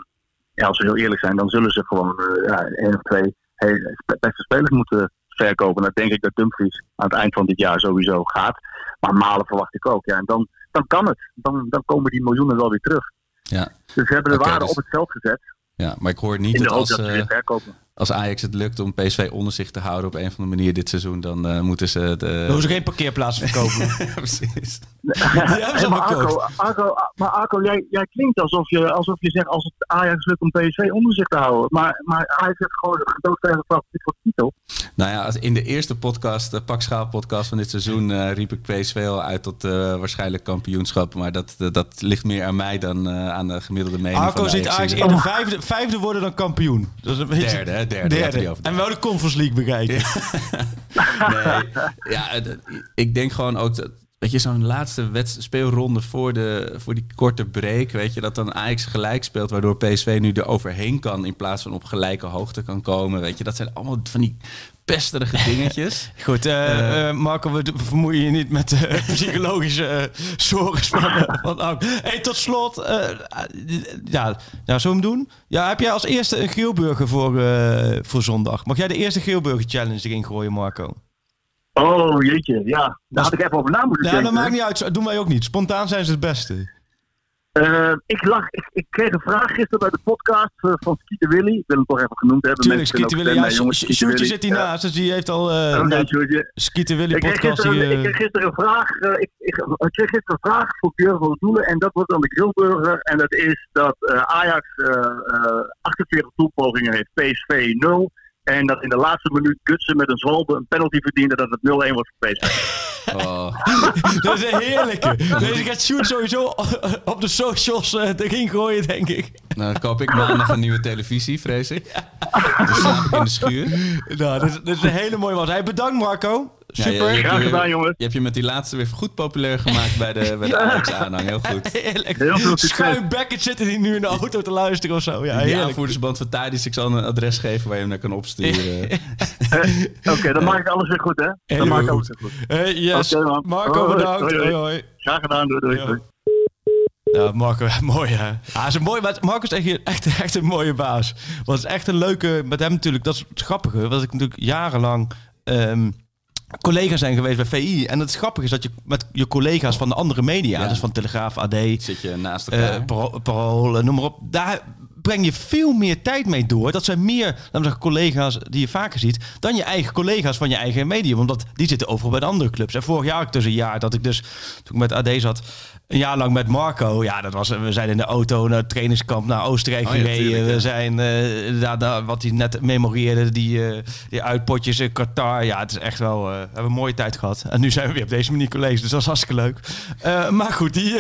ja, als we heel eerlijk zijn, dan zullen ze gewoon eh, ja, één of twee hele beste spelers moeten verkopen. Dat denk ik dat Dumfries aan het eind van dit jaar sowieso gaat. Maar Malen verwacht ik ook. Ja, en dan, dan kan het. Dan, dan komen die miljoenen wel weer terug. Ja. Dus we hebben de waarde dus- op het veld gezet. ja, maar ik hoor niet In de dat hoop als, dat ze eh, weer verkopen. Als Ajax het lukt om PSV onder zich te houden op een of andere manier dit seizoen, dan eh, moeten ze de... Dan hoeven ze geen parkeerplaatsen verkopen. <laughs> Precies. Hey, maar. Arco, Arco, maar Arco jij, jij klinkt alsof je, alsof je zegt als het Ajax lukt om PSV onder zich te houden. Maar, maar Ajax heeft gewoon gedoodverfde favoriet voor de titel. Nou ja, als- in de eerste podcast, de Pakschaal podcast van dit seizoen, eh, riep ik PSV al uit tot eh, waarschijnlijk kampioenschap. Maar dat, eh, dat ligt meer aan mij dan eh, aan de gemiddelde mening Arco de ziet Ajax in de vijfde, vijfde worden dan kampioen. Dat is een beetje... Derde, hè? Derde. over- En wel de Conference League bereiken. <laughs> Nee, ja, ik denk gewoon ook dat. Weet je, zo'n laatste speelronde voor, de, voor die korte break. Weet je, dat dan Ajax gelijk speelt. Waardoor PSV nu er overheen kan. In plaats van op gelijke hoogte kan komen. Weet je, dat zijn allemaal van die pesterige <laughs> dingetjes. Goed, eh, eh, Marco, we vermoeien je niet met de <laughs> psychologische eh, zorgen van, eh, van. Hey, tot slot, eh, ja, ja, zo hem doen? Ja, heb jij als eerste een Geelburger voor, eh, voor zondag? Mag jij de eerste Geelburger challenge erin gooien, Marco? Oh jeetje, ja. Daar had ik even over na moeten Ja, denken. dat maakt niet uit. Doen wij ook niet. Spontaan zijn ze het beste. Eh, ik, lag, ik, ik kreeg een vraag gisteren bij de podcast eh, van Skeeter Willy. Ik wil hem toch even genoemd hebben. Tuurlijk, Skeeter Willy. Ja, Sjoerdje zit Ja. hiernaast, dus die heeft al... eh Oh, nee. Skeeter Willy Ik kreeg, podcast. gisteren, ik kreeg gisteren een vraag. ik, ik, ik kreeg gisteren een vraag voor Björn van Doelen. En dat wordt dan de grillburger. En dat is dat Ajax eh, eh, 48 doelpogingen heeft, PSV 0. En dat in de laatste minuut Gutsen met een zwalbe een penalty verdiende dat het 0-1 was PSV. <laughs> Oh, <laughs> Dat is een heerlijke. <laughs> Deze gaat Sjoerd sowieso op de socials eh, erin gooien, denk ik. nou, dan koop ik maandag een nieuwe televisie, vrees ik. Dan slaap ik in de schuur. Nou, dit, is- een hele mooie was. Hey, bedankt Marco. Ja, Super. je- je- Graag gedaan, jongens. Je hebt je met die laatste weer goed populair gemaakt bij de, bij de <laughs> Ajax-aanhang. Heel goed. Heerlijk. Heel veel zitten die nu in de auto te luisteren of zo. Ja, Die aanvoerdersband van Thadis, ik zal een adres geven waar je hem naar kan opsturen. Eh, Oké, dan maak ik alles weer goed, hè? Dan maak ik alles weer goed. Hey, yes. Marco, Hoi, bedankt. hoi, Hoi, hoi. hoi. Graag gedaan, doei, doei. Ja. doei. Ja, Marco, <laughs> mooi hè. Ja, is een mooi, maar Marco is echt, echt, <laughs> echt een mooie baas. Was echt een leuke, met hem natuurlijk, dat is het grappige. Was ik natuurlijk jarenlang, ehm, collega zijn geweest bij VI. En het grappige is dat je met je collega's van de andere media, Ja. dus van Telegraaf, AD, Zit je naast elkaar. eh Parool, Parool, eh, noem maar op. Daar breng je veel meer tijd mee door. Dat zijn meer, laten we collega's die je vaker ziet... dan je eigen collega's van je eigen medium. Omdat die zitten overal bij de andere clubs. En vorig jaar ik dus een jaar dat ik dus, toen ik met AD zat... een jaar lang met Marco. Ja, dat was, we zijn in de auto naar het trainingskamp naar Oostenrijk Oh ja, gereden. tuurlijk, ja. we zijn, eh, daar- wat hij net memoreerde, die, eh, die uitpotjes in Qatar. Ja, het is echt wel, eh, we hebben een mooie tijd gehad. En nu zijn we weer op deze manier collega's, dus dat is hartstikke leuk. Maar goed, die,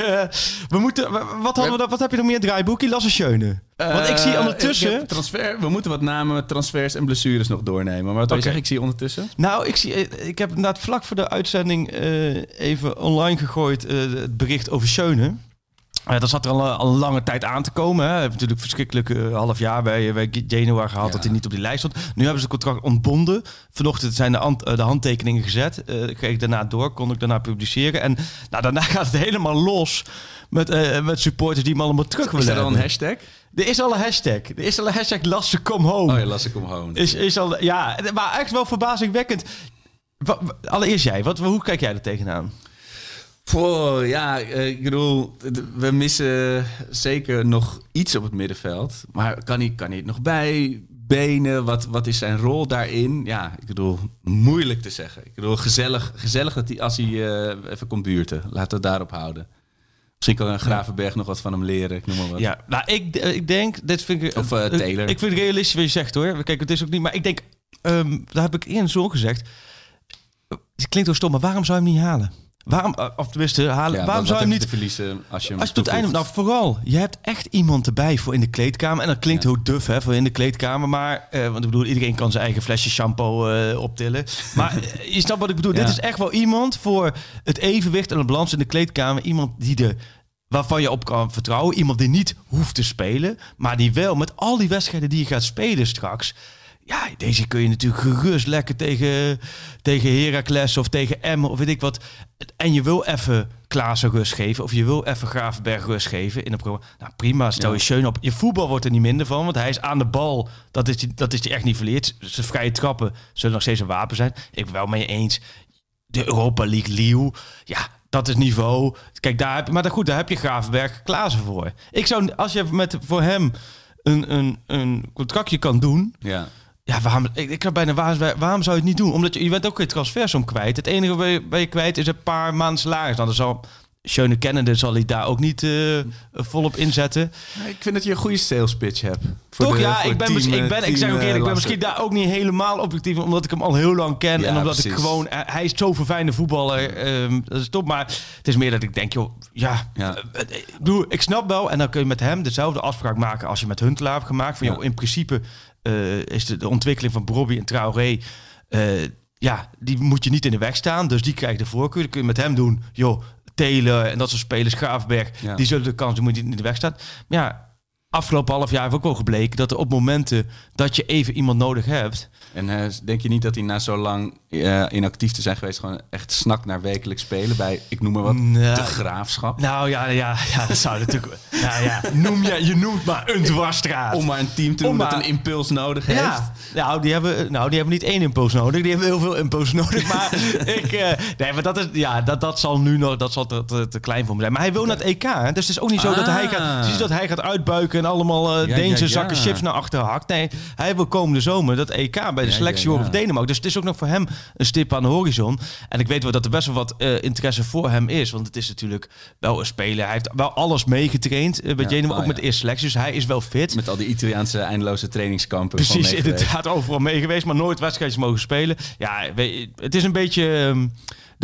we moeten, wat, hadden we, wat heb je nog meer draaiboekje? Lasse Schöne. Want ik zie ondertussen... ik transfer, we moeten wat namen met transfers en blessures nog doornemen. Maar wat wil je zeggen? Ik zie ondertussen. Nou, ik, zie, ik heb inderdaad vlak voor de uitzending even online gegooid het bericht over Schöne. Eh, dat zat er al, al een lange tijd aan te komen. Hè. Hij heeft natuurlijk verschrikkelijk eh, half jaar bij, bij Genoa gehad Ja. dat hij niet op die lijst stond. Nu hebben ze het contract ontbonden. Vanochtend zijn de, hand- eh, de handtekeningen gezet. Eh kreeg ik daarna door, kon ik daarna publiceren. En nou, daarna <laughs> gaat het helemaal los met, eh, met supporters die hem allemaal terug Is willen er al een hashtag? Er is al een hashtag. Er is al een hashtag Lasse Come Home. Oh ja, las ik hem gewoon. Is, is al, ja, maar echt wel verbazingwekkend. Allereerst jij, wat, hoe kijk jij er tegenaan? Voor, ja, eh, ik bedoel, we missen zeker nog iets op het middenveld. Maar kan hij, kan hij het nog bij? Benen, wat, wat is zijn rol daarin? Ja, ik bedoel, moeilijk te zeggen. Ik bedoel, gezellig, gezellig dat hij, als hij eh, even komt buurten. Laten we het daarop houden. Misschien kan Gravenberg nog wat van hem leren, ik noem maar wat. Ja, nou, ik, ik denk, dit vind ik... Of, eh, Taylor. Ik vind het realistisch wat je zegt hoor. Kijk, het is ook niet, maar ik denk, ehm daar heb ik eerder zo gezegd. Het klinkt wel stom, maar waarom zou je hem niet halen? Waarom, eh, of tenminste, halen, Ja, waarom zou je hem niet... verliezen als je hem Als je tot het einde, nou vooral, je hebt echt iemand erbij voor in de kleedkamer. En dat klinkt Ja. heel duf hè, voor in de kleedkamer. Maar, eh, want ik bedoel, iedereen kan zijn eigen flesje shampoo eh, optillen. <laughs> Maar je snapt wat ik bedoel. Ja. Dit is echt wel iemand voor het evenwicht en de balans in de kleedkamer. Iemand die de, waarvan je op kan vertrouwen. Iemand die niet hoeft te spelen. Maar die wel met al die wedstrijden die je gaat spelen straks. Ja, deze kun je natuurlijk gerust lekker tegen, tegen Heracles of tegen Emmen of weet ik wat. En je wil even Klaassen rust geven of je wil even Gravenberg rust geven in een programma. Nou prima, stel Ja. je Schön op. Je voetbal wordt er niet minder van, want hij is aan de bal. Dat is, die- dat is die echt niet verleerd. Zijn vrije trappen zullen nog steeds een wapen zijn. Ik ben wel met je eens. De Europa League Lille, ja, dat is niveau. Kijk, daar heb je, maar goed, daar heb je Gravenberg Klaassen voor. Ik zou, als je met voor hem een, een, een contractje kan doen, Ja. Ja, waarom, ik, ik zou bijna, waarom, waarom zou je het niet doen? Omdat je, je bent ook geen transfersom kwijt. Het enige waar je, waar je kwijt is een paar maanden salaris. Nou, dan zal Schöne kennende zal hij daar ook niet eh, volop inzetten. Ik vind dat je een goede sales pitch hebt. Voor Toch? de- ja, ik ben, team, misschien- ik eh, ben, ik zeg ook eh, eerlijk, ik ben misschien daar ook niet helemaal objectief, omdat ik hem al heel lang ken Ja, en omdat ik gewoon, eh, hij is zo'n fijne voetballer, ehm, dat is top. Maar het is meer dat ik denk, joh, ja, Ja. eh, eh, ik snap wel. En dan kun je met hem dezelfde afspraak maken als je met Huntelaar hebt gemaakt. Van, Ja. joh, in principe eh, is de, de ontwikkeling van Bobby en Traoré, eh, ja, die moet je niet in de weg staan. Dus die krijgt de voorkeur. Dan kun je met hem doen, joh, Taylor en dat soort spelers, Graafberg, Ja. die zullen de kans, die moet je niet in de weg staan. Maar ja, afgelopen half jaar heeft ook wel gebleken dat er op momenten dat je even iemand nodig hebt. En eh, denk je niet dat hij na zo lang eh, inactief te zijn geweest... gewoon echt snakt naar wekelijks spelen bij, ik noem maar wat, Nou, de graafschap? Nou ja, ja, ja dat zou natuurlijk. <laughs> nou ja, noem je, je noemt maar een dwarsstraat. Om maar een team te doen dat een impuls nodig heeft. Ja, nou die, hebben, nou, die hebben niet één impuls nodig. Die hebben heel veel impuls nodig. Maar <laughs> ik, eh, nee, maar dat, is, ja, dat, dat zal nu nog dat zal te, te, te klein voor me zijn. Maar hij wil naar het EK. Hè? Dus het is ook niet zo dat, hij gaat, precies dat hij gaat uitbuiken en allemaal Deense ja. zakken chips naar achteren hakt. Nee, hij wil komende zomer dat EK bij de selectie van Denemarken. Dus het is ook nog voor hem een stip aan de horizon. En ik weet wel dat er best wel wat eh, interesse voor hem is. Want het is natuurlijk wel een speler. Hij heeft wel alles meegetraind eh, bij oh ook met de eerste selectie. Dus hij is wel fit. Met al die Italiaanse eindeloze trainingskampen. Precies, <laughs> inderdaad, overal mee geweest, maar nooit wedstrijdjes mogen spelen. Ja, weet je, het is een beetje... ehm,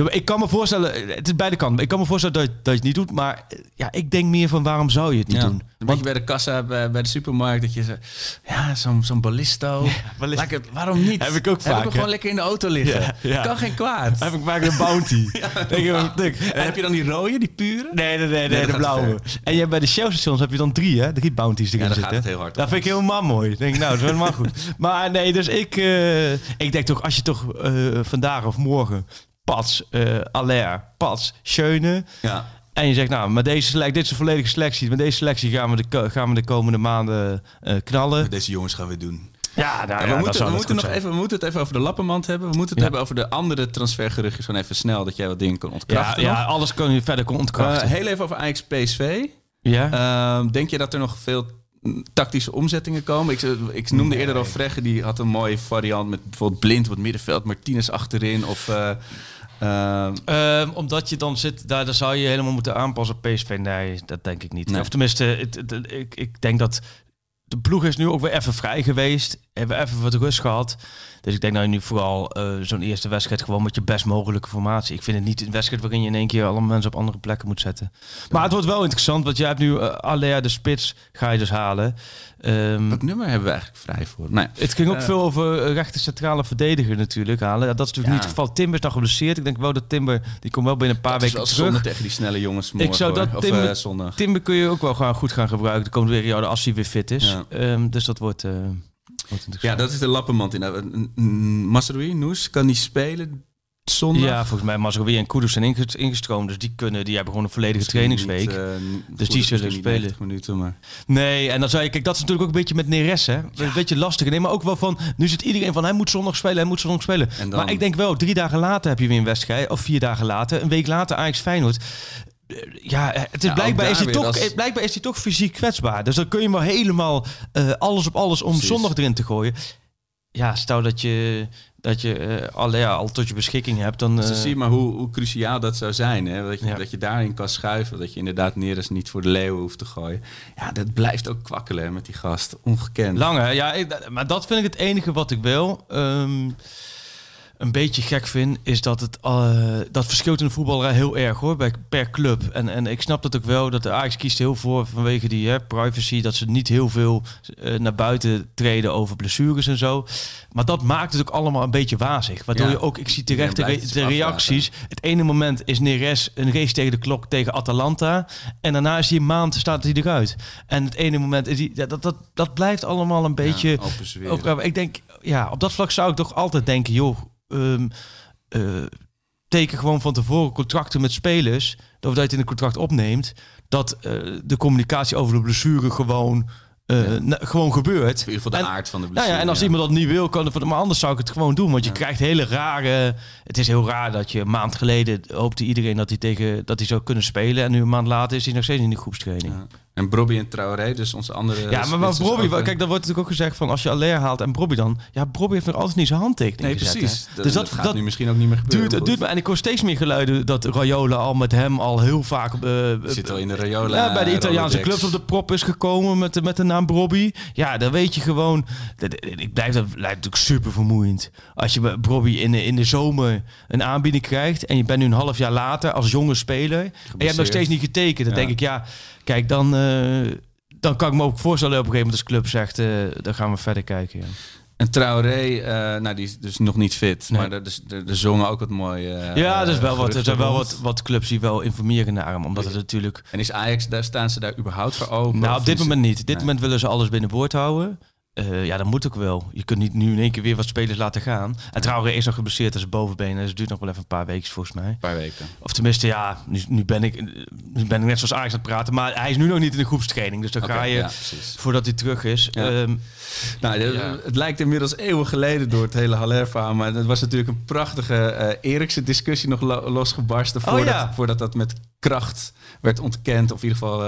ik kan me voorstellen, het is beide kanten. Ik kan me voorstellen dat je, dat je het niet doet, maar eh, ja, ik denk meer van waarom zou je het niet Ja. doen? Een beetje bij de kassa, bij, bij de supermarkt, dat je zegt, ja, zo'n zo'n ballisto. <laughs> ballisto. Laat ik het- waarom niet? Heb ik ook Heb vaak, ik hem gewoon lekker in de auto liggen. Ja, ja. Kan geen kwaad. Heb ik vaak een bounty. <laughs> Denk je, En heb je dan die rode, die pure? Nee, nee, nee, nee, de gaat blauwe. En je hebt bij de Shell-stations heb je dan drie, hè? Drie bounties erin Ja, gaat zitten. het heel hard Dat vind ik helemaal mooi. Ik denk, nou, dat is helemaal goed. <laughs> Maar nee, dus ik, eh, ik denk toch, als je toch eh, vandaag of morgen Pats, eh Aller, Pats, Schöne... Ja. En je zegt, nou, met deze selectie, dit is een volledige selectie. Met deze selectie gaan we de, gaan we de komende maanden eh, knallen. Deze jongens gaan we doen. Ja, nou, Ja, ja, we moeten, we, moeten nog even, we moeten het even over de lappenmand hebben. We moeten het Ja. hebben over de andere transfergeruchtjes. Gewoon even snel, dat jij wat dingen kan Ja, ontkrachten. ja, nog. alles kan je verder kon Eh, ontkrachten. heel even over Ajax PSV. ja? Ehm, denk je dat er nog veel tactische omzettingen komen? Ik, ik noemde eerder al Fregge, die had een mooie variant met bijvoorbeeld Blind op het middenveld, Martinez achterin of... eh, ehm, Ehm, omdat je dan zit, daar, daar zou je helemaal moeten aanpassen PSV. Nee, dat denk ik niet. Nee. Of tenminste, het, het- ik, ik denk dat de ploeg is nu ook weer even vrij geweest. Hebben even wat rust gehad. Dus ik denk dat je nu vooral eh, zo'n eerste wedstrijd gewoon met je best mogelijke formatie. Ik vind het niet een wedstrijd waarin je in één keer allemaal mensen op andere plekken moet zetten. Maar het wordt wel interessant, want jij hebt nu uh, Alea de spits ga je dus halen. Ehm, Wat nummer hebben we eigenlijk vrij voor? Nee. het ging ook Eh. veel over eh, rechter centrale verdediger natuurlijk halen. Ja, dat is natuurlijk Ja. niet het geval. Timber is nog geblesseerd. Ik denk wel dat Timber, die komt wel binnen een paar Dat weken terug. tegen die snelle jongens morgen, Ik zou dat hoor. Timber- eh, zondag. Timber kun je ook wel gaan, goed gaan gebruiken de komende periode als hij weer fit is. Ja. Ehm, dus dat wordt, eh. Ja, dat is de lappenmand. in. Masroui, Noes, kan die spelen zondag? Ja, volgens mij Mazraoui en Kudus zijn inges- ingestroomd. Dus die, kunnen, die hebben gewoon een volledige Misschien trainingsweek. niet, eh, Dus die zullen spelen. 90 minuten, maar... Nee, en dan zou je... Kijk, dat is natuurlijk ook een beetje met Neres, hè. Een beetje lastig. Nee, maar ook wel van... Nu zit iedereen van, hij moet zondag spelen, hij moet zondag spelen. Maar ik denk wel, drie dagen later heb je weer een wedstrijd. Of vier dagen later. Een week later Ajax Feyenoord. Eh, Ja, het is Ja, blijkbaar, is hij toch, blijkbaar is hij toch fysiek kwetsbaar. Dus dan kun je maar helemaal eh, alles op alles om Precies. zondag erin te gooien. Ja, stel dat je, dat je eh, alle, ja, al tot je beschikking hebt, dan... Dus eh, dan zie je maar hoe, hoe cruciaal dat zou zijn. Hè? Dat, je, Ja. dat je daarin kan schuiven. Dat je inderdaad Neres niet voor de leeuwen hoeft te gooien. Ja, dat blijft ook kwakkelen hè, met die gast. Ongekend. Lang hè? Ja, ik- maar dat vind ik het enige wat ik wel ehm, een beetje gek vind, is dat het eh, dat verschilt in de voetballerij heel erg hoor, bij, per club. En, en ik snap dat ook wel, dat de Ajax kiest heel voor vanwege die hè, privacy, dat ze niet heel veel eh, naar buiten treden over blessures en zo. Maar dat maakt het ook allemaal een beetje wazig. Waardoor Ja. je ook, ik zie terecht de, re- reacties. Het ene moment is Neres een race tegen de klok tegen Atalanta. En daarna is hij een maand, staat hij eruit. En het ene moment is ja, dat, dat, dat blijft allemaal een beetje... Ja. Ook, ik denk, ja, op dat vlak zou ik toch altijd denken, joh, ehm, eh, teken gewoon van tevoren contracten met spelers, of dat je het in een contract opneemt, dat eh, de communicatie over de blessure gewoon, eh, na- gewoon gebeurt. in ieder geval de En- aard van de Nou blessure. ja, en als iemand dat niet wil, kan het. Maar anders zou ik het gewoon doen. Want je krijgt hele rare. Het is heel raar dat je een maand geleden hoopte iedereen dat hij tegen dat hij zou kunnen spelen. En nu een maand later is hij nog steeds in de groepstraining. En Brobby en Traoré, dus onze andere... Ja, maar, Bobby, ook, eh, kijk, dan wordt natuurlijk ook gezegd van als je Aller haalt en Bobby dan, ja, Bobby heeft nog altijd niet zijn handtekening Nee, gezet, precies. hè. Dus dat, dat, gaat dat nu misschien ook niet meer gebeuren. duurt, het duurt, maar en ik hoor steeds meer geluiden dat Raiola al met hem al heel vaak eh, Zit al in de Raiola. ja, bij de Italiaanse clubs op de prop is gekomen met de, met de naam Bobby. Ja, dan weet je gewoon. dat- Ik blijf dat blijft natuurlijk super vermoeiend. Als je bij Bobby in de, in de zomer een aanbieding krijgt en je bent nu een half jaar later als jonge speler en je hebt nog steeds niet getekend, dan Ja. denk ik ja, kijk dan. eh, dan kan ik me ook voorstellen op een gegeven moment als club zegt, eh, dan gaan we verder kijken. Ja. En Traoré, eh, nou, die is dus nog niet fit. Nee. Maar er, dus, er, er zongen ook wat mooie... ja, er, is wel wat, er zijn wel wat, wat clubs die wel informeren naar hem. Omdat het natuurlijk... En is Ajax, daar staan ze daar überhaupt voor open? Nou, op dit moment niet. Op dit Nee. moment willen ze alles binnenboord houden. Eh, ja, dat moet ook wel. Je kunt niet nu in één keer weer wat spelers laten gaan. En trouwens is nog geblesseerd aan zijn bovenbenen. Dus het duurt nog wel even een paar weken volgens mij. Een paar weken. Of tenminste, ja, nu, nu, ben ik, nu ben ik net zoals Ajax aan het praten. Maar hij is nu nog niet in de groepstraining. Dus dan ga je, ja, voordat hij terug is. Ja. Ehm, Nou, de- Ja. het lijkt inmiddels eeuwen geleden door het hele Haller-verhaal. Maar het was natuurlijk een prachtige eh Erikse discussie nog lo- losgebarsten. Oh, Voordat, voordat dat met kracht werd ontkend. Of in ieder geval...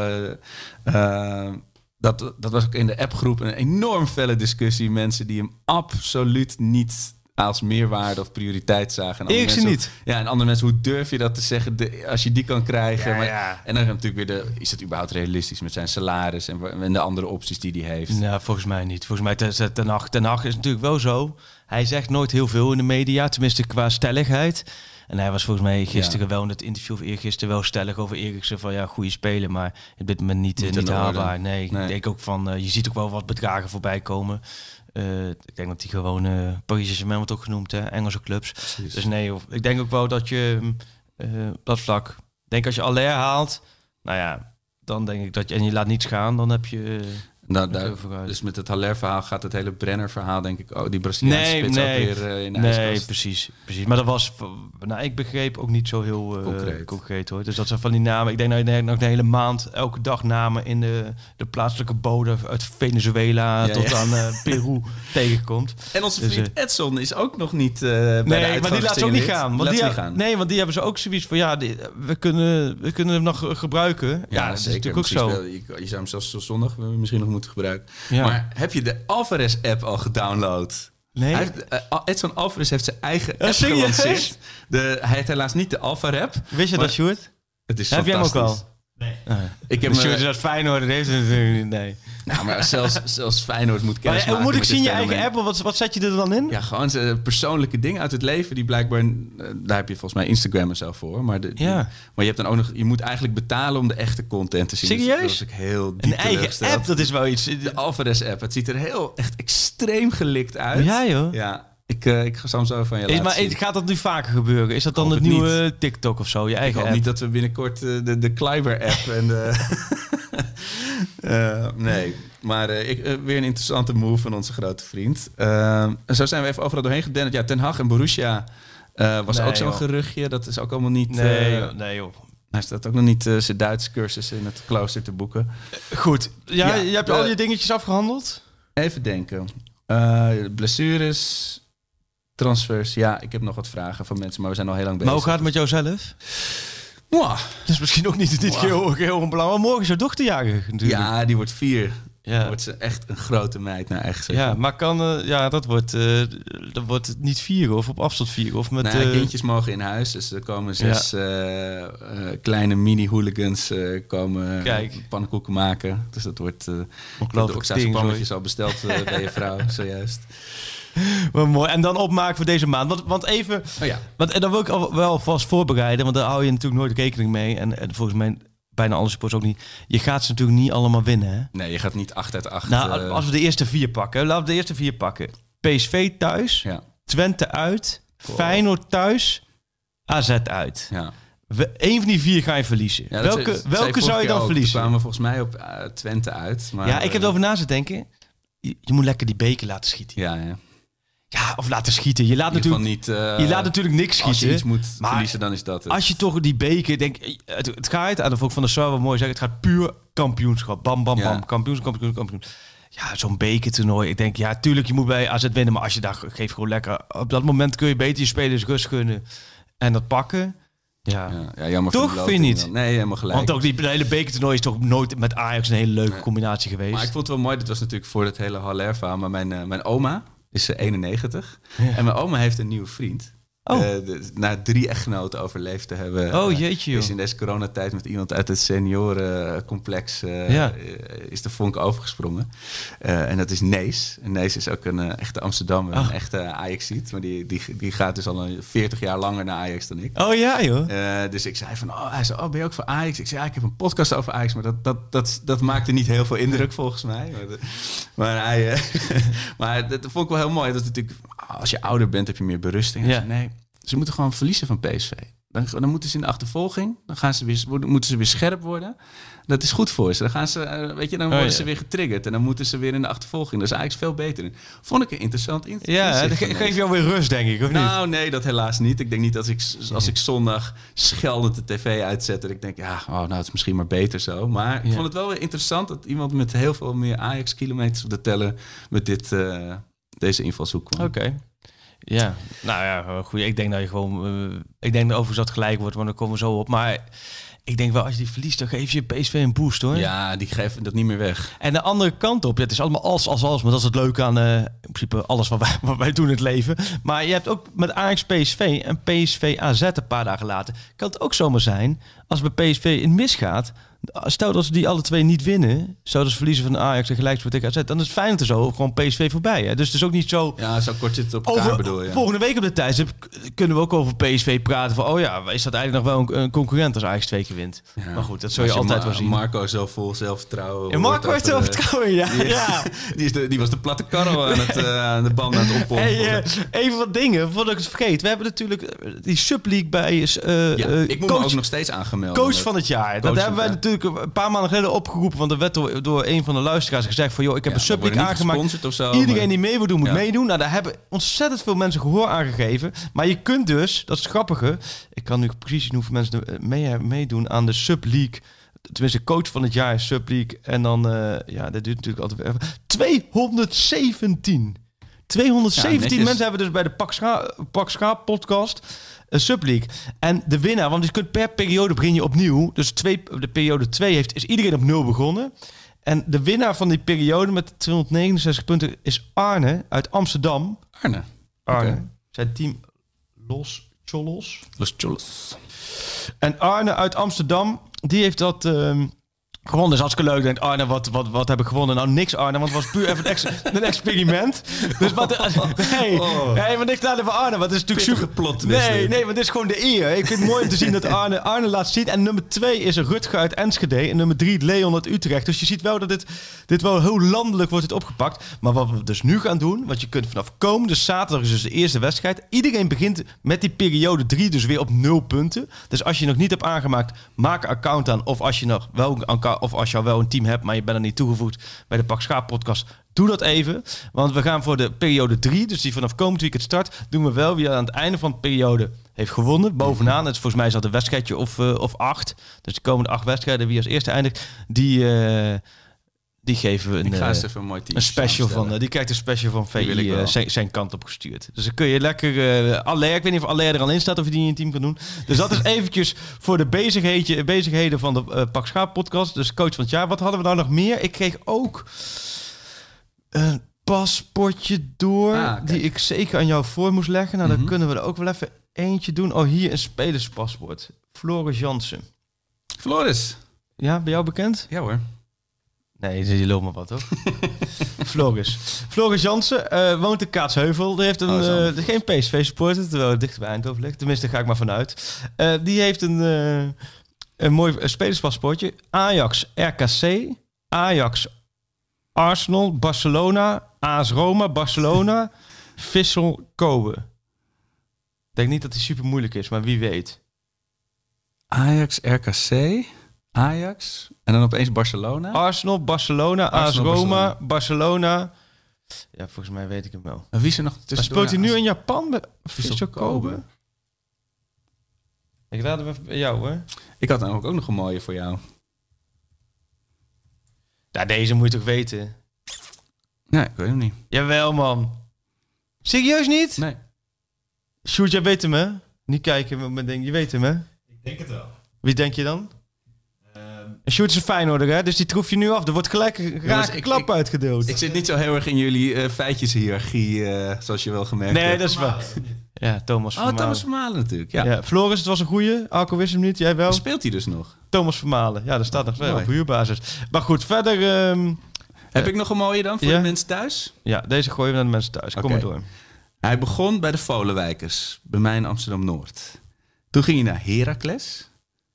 eh, dat, dat was ook in de appgroep een enorm felle discussie. Mensen die hem absoluut niet als meerwaarde of prioriteit zagen. En mensen- niet. Ja, en andere mensen, hoe durf je dat te zeggen de- als je die kan krijgen? Ja, maar, ja. En dan natuurlijk weer de, is het überhaupt realistisch met zijn salaris en, de andere opties die hij heeft? Nou, volgens mij niet. Volgens mij ten, ten, ten Hag is natuurlijk wel zo. Hij zegt nooit heel veel in de media, tenminste qua stelligheid. En hij was volgens mij gisteren wel in het interview of eergisteren wel stellig over Eriksen van ja, goede speler, maar op dit moment niet, eh, Niet niet, haalbaar. Nee, Nee. ik denk ook van, eh, je ziet ook wel wat bedragen voorbij komen. Eh, ik denk dat die gewoon eh Paris Saint-Germain wordt ook genoemd, hè, Engelse clubs. Dus nee, joh. ik denk ook wel dat je op dat vlak, denk als je Aller haalt, nou ja, dan denk ik dat je en je laat niets gaan, dan heb je. Nou, daar, dus met het Haller-verhaal gaat het hele Brenner-verhaal, denk ik, oh, die Braziliaanse Nee, spits nee. ook weer eh, in de Nee, ijskast. precies, precies. Maar dat was, nou, ik begreep ook niet zo heel eh, Concreet. concreet. hoor. Dus dat zijn van die namen. Ik denk dat je nog de hele maand, elke dag namen in de, de plaatselijke bodem uit Venezuela Ja, tot ja. aan eh, Peru <laughs> tegenkomt. En onze Dus, vriend Edson is ook nog niet bij Nee, maar die laat ze ook niet gaan. Want Laat die, ze gaan. Nee, want die hebben ze ook zoiets van, ja, die- we, kunnen, we kunnen hem nog gebruiken. Ja, Ja, dat is zeker. natuurlijk ook zo. Wel- je, je zou hem zelfs tot zondag misschien nog moeten gebruiken. Ja. Maar heb je de Alvarez-app al gedownload? Nee. Hij heeft, eh, Edson Alvarez heeft zijn eigen Ja, app gelanceerd. De, hij heeft helaas niet de Alpha-rap. Wist je dat, Sjoerd? Het is Heb jij hem ook fantastisch. Al? Ik Ik heb is uit Feyenoord, dat heeft natuurlijk niet, nee. nou, maar zelfs, zelfs Feyenoord moet Maar kennis hoe maken moet ik zien, je eigen app? Wat, wat zet je er dan in? Ja, gewoon eh, persoonlijke dingen uit het leven die blijkbaar... eh, daar heb je volgens mij Instagram en zo voor. Maar, de, Ja. maar je hebt dan ook nog... Je moet eigenlijk betalen om de echte content te zien. Dus Serieus? dat was ik heel diep Een eigen app, dat is wel iets. De Alvarez-app. Het ziet er heel echt extreem gelikt uit. Ja, joh. Ja, ik, eh, ik ga soms zo van je Is, maar zien. gaat dat nu vaker gebeuren? Is dat dan het het nieuwe TikTok of zo? Je Ik eigen hoop app? niet dat we binnenkort eh, de, de Kleiber-app en de... <laughs> Eh, nee, maar ik, weer een interessante move van onze grote vriend. En zo zijn we even overal doorheen gedenderd. Ja, Ten Hag en Borussia was Nee, ook zo'n geruchtje. Dat is ook allemaal niet... Nee, joh, nee joh. hij staat ook nog niet zijn Duits cursus in het klooster te boeken. Goed. Ja, Ja, je hebt al je dingetjes afgehandeld? Even denken. Blessures, transfers. Ja, ik heb nog wat vragen van mensen, maar we zijn al heel lang bezig. Maar hoe gaat het met jouzelf? Mwah. Dat is misschien ook niet, niet heel, heel onbelangrijk. Maar morgen is jouw dochter jarig natuurlijk. Ja, die wordt vier. Ja. Dan wordt ze echt een grote meid eigen zeggen. Ja, maar kan, eh, ja, dat wordt, eh, dat wordt niet vieren of op afstand vieren of met. Nou, eh, kindjes mogen in huis, dus er komen zes kleine mini-hooligans eh, komen Kijk. pannenkoeken maken. Dus dat wordt... eh ik heb de Oxa's pannetjes al besteld bij je vrouw, <laughs> zojuist. <laughs> Wel mooi. En dan opmaken voor deze maand. Want, want even, Oh ja. want, en dan wil ik al wel vast voorbereiden, want daar hou je natuurlijk nooit rekening mee. En, en volgens mij bijna alle sports ook niet. Je gaat ze natuurlijk niet allemaal winnen. Hè? Nee, je gaat niet 8 uit 8. Nou, eh, als we de eerste vier pakken. Laten we de eerste vier pakken. PSV thuis, ja, Twente uit, Feyenoord thuis, AZ uit. ja. We, Eén van die vier ga je verliezen. Ja, welke welke zou je dan ook. Verliezen? kwamen we volgens mij op eh, Twente uit. Maar, ja, ik heb eh, erover na zitten denken. Je, je moet lekker die beker laten schieten. Ja, ja. Ja, of laten schieten. Je laat natuurlijk, niet... eh, je laat natuurlijk niks Als je schieten. iets moet maar verliezen, dan is dat het. Als je toch die beker, denk het, het gaat, en dat vond ik van de Sar wel mooi zeggen, het gaat puur kampioenschap. Bam, bam, Ja. bam. Kampioen, kampioen, kampioen. Ja, zo'n bekertoernooi. Ik denk, ja, tuurlijk, je moet bij AZ winnen, maar als je daar geeft gewoon lekker. Op dat moment kun je beter je spelers rust gunnen en dat pakken. Ja. Ja, ja, jammer Toch, vind je niet? dan. Nee, helemaal gelijk. Want ook die hele bekertoernooi is toch nooit met Ajax een hele leuke combinatie geweest. Maar ik vond het wel mooi, dit was natuurlijk voor het hele Haller verhaal, maar mijn, eh, mijn oma is eh, 91 en mijn oma heeft een nieuwe vriend. Oh. Eh, de- na drie echtgenoten overleefd te hebben. Oh, eh, jeetje, joh. Is in deze coronatijd met iemand uit het seniorencomplex Ja. eh, is de vonk overgesprongen. En dat is Nees. En Nees is ook een echte Amsterdammer, Oh. een echte Ajax-ziet. Maar die, die, die gaat dus al een 40 jaar langer naar Ajax dan ik. Oh ja, joh. Dus ik zei van, oh, hij zei, oh, ben je ook voor Ajax? Ik zei, ja, ik heb een podcast over Ajax, maar dat, dat, dat, dat maakte niet heel veel indruk volgens mij. Maar, de- maar hij, <laughs> maar dat vond ik wel heel mooi. Dat natuurlijk, als je ouder bent, heb je meer berusting. Ja. zei, nee, ze moeten gewoon verliezen van PSV. Dan, dan moeten ze in de achtervolging, dan gaan ze weer, worden- moeten ze weer scherp worden. Dat is goed voor ze. Dan gaan ze, eh, weet je, dan worden Oh, ja. ze weer getriggerd en dan moeten ze weer in de achtervolging. Dat is eigenlijk veel beter. in. Vond ik een interessant in- Ja, dat ge- geeft jou weer rust, denk ik, of niet? Nou, nee, dat helaas niet. Ik denk niet dat ik, als ik zondag scheldend de tv uitzet... dat ik denk, ja, oh, nou, het is misschien maar beter zo. Maar ik vond het wel weer interessant... dat iemand met heel veel meer Ajax-kilometers op de teller... met dit, eh, deze invalshoek kwam. Oké. Ja, nou ja, goed. Ik denk dat je gewoon. eh, ik denk dat overigens dat gelijk wordt, maar dan komen we zo op. Maar ik denk wel, als je die verliest, dan geef je PSV een boost hoor. Ja, die geven dat niet meer weg. En de andere kant op, ja, het is allemaal als, als, als, maar dat is het leuke aan eh, in principe alles wat wij, <laughs> wat wij doen in het leven. Maar je hebt ook met Ajax PSV en PSV AZ een paar dagen later, kan het ook zomaar zijn, als bij PSV in misgaat, stel dat ze die alle twee niet winnen, zouden ze verliezen van Ajax en gelijk tegen AZ, dan is het fijn te zo, gewoon PSV voorbij. Hè? Dus het is ook niet zo... Ja, zo kort zitten op elkaar Over, bedoel je. Volgende week op de tijdstip k- kunnen we ook over PSV praten. Van, oh ja, is dat eigenlijk nog wel een, een concurrent als Ajax twee keer wint? Ja. Maar goed, dat zul je altijd wel zien. Marco zo vol zelfvertrouwen. en Marco heeft vertrouwen, ja. Die, ja. <laughs> die, is de, die was de platte karrel aan, het, <laughs> eh, aan de band aan het oppompen. Hey, eh, even wat dingen, voordat ik het vergeet. We hebben natuurlijk eh, die Sub League bij eh ja, ik moet coach, me ook nog steeds aangemeld. coach van het jaar. Dat hebben wij natuurlijk natuurlijk een paar maanden geleden opgeroepen, want er werd door, door een van de luisteraars gezegd van, joh, ik heb Ja, een subliek aangemaakt. of zo, Iedereen maar- die mee wil doen, moet Ja. meedoen. Nou, daar hebben ontzettend veel mensen gehoor aan gegeven. Maar je kunt dus, dat is het grappige, ik kan nu precies zien hoeveel mensen mee, meedoen aan de Sub-League. Tenminste, coach van het jaar is Sub-League. En dan, eh, ja, dat duurt natuurlijk altijd even. 217. 217 netjes. mensen hebben dus bij de Pak Scha, Pak Scha podcast een Sub-League. En de winnaar, want je kunt per periode begin je opnieuw. Dus twee, de periode 2 heeft, is iedereen op nul begonnen. En de winnaar van die periode met 269 punten is Arne uit Amsterdam. Arne. Arne. Zijn team Los Cholos. Los Cholos. En Arne uit Amsterdam, die heeft dat ehm, gewonnen. Is hartstikke leuk. Denkt Arne, wat, wat, wat heb ik gewonnen? Nou, niks Arne, want het was puur even een, ex- <laughs> een experiment. Dus wat... Nee, nee maar niks nadeel van Arne. Want het is natuurlijk Pittige super... plot Nee, nee, want dit is gewoon de eer. Ik vind het mooi om te zien dat <laughs> Arne, Arne laat zien. En nummer twee is Rutger uit Enschede. En nummer drie Leon uit Utrecht. Dus je ziet wel dat dit, dit wel heel landelijk wordt het opgepakt. Maar wat we dus nu gaan doen, want je kunt vanaf komende zaterdag is dus de eerste wedstrijd. Iedereen begint met die periode drie dus weer op nul punten. Dus als je nog niet hebt aangemaakt, maak een account aan. Of als je nog wel een account, of als je al wel een team hebt, maar je bent er niet toegevoegd bij de Pak Schaap podcast. Doe dat even, want we gaan voor de periode 3, dus die vanaf komend weekend start, doen we wel wie aan het einde van de periode heeft gewonnen. Bovenaan, het is volgens mij dat een wedstrijdje of, eh, of acht. Dus de komende acht wedstrijden, wie als eerste eindigt, die, eh, die geven we een, eh, een special van. eh, die krijgt een special van VI eh, zijn, zijn kant op gestuurd. Dus dan kun je lekker. Aller, ik weet niet of Aller er al in staat of je die in je team kan doen. Dus dat is <laughs> eventjes voor de bezigheden, bezigheden van de eh Pak Schaap podcast. Dus coach van het jaar. Wat hadden we nou nog meer? Ik kreeg ook een paspoortje door Ah, die ik zeker aan jou voor moest leggen. Nou, dan Mhm. kunnen we er ook wel even eentje doen. Oh, hier een spelerspaspoort. Floris Jansen. Floris. Ja, bij jou bekend? Ja hoor. Nee, je loopt maar wat, toch? <laughs> Floris. Floris Jansen eh, woont in Kaatsheuvel. Die heeft een, Oh, eh, geen PSV-supporter, terwijl het dicht bij Eindhoven ligt. Tenminste, daar ga ik maar vanuit. Eh, die heeft een, eh, een mooi spelerspaspoortje. Ajax RKC, Ajax Arsenal, Barcelona, AS Roma, Barcelona, <laughs> Vissel Kobe. Ik denk niet dat die super moeilijk is, maar wie weet. Ajax, RKC, Ajax en dan opeens Barcelona. Arsenal, Barcelona, AS Roma, Barcelona. Ja, volgens mij weet ik hem wel. En wie is er nog Maar tussen? speelt hij nu in Japan bij Vissel Kobe? Ik raad hem even bij jou, hoor. Ik had namelijk ook nog een mooie voor jou. Ja, deze moet je toch weten? Nee, ik weet hem niet. Jawel, man. Serieus niet? Nee. Sjoerd, jij weet hem, hè? Niet kijken met mijn ding. Je weet hem, hè? Ik denk het wel. Wie denk je dan? En Sjoerd is een Feyenoorder, hè? Dus die troef je nu af. Er wordt gelijk een rake ik- klap ik- uitgedeeld. Ik zit niet zo heel erg in jullie eh feitjeshierarchie, eh zoals je wel gemerkt nee, hebt. dat is waar. Ja, Thomas Oh, Vermalen. Thomas Vermalen natuurlijk. Ja. Ja. Floris, het was een goeie. Alco wist hem niet. Jij wel? Speelt hij dus nog? Thomas Vermalen. Ja, dat staat nog wel op huurbasis. Maar goed, verder... ehm, Heb ik nog een mooie dan voor Ja. de mensen thuis? ja, deze gooien we naar de mensen thuis. Kom maar door. Hij begon bij de Volenwijkers, bij mij in Amsterdam-Noord. Toen ging hij naar Heracles,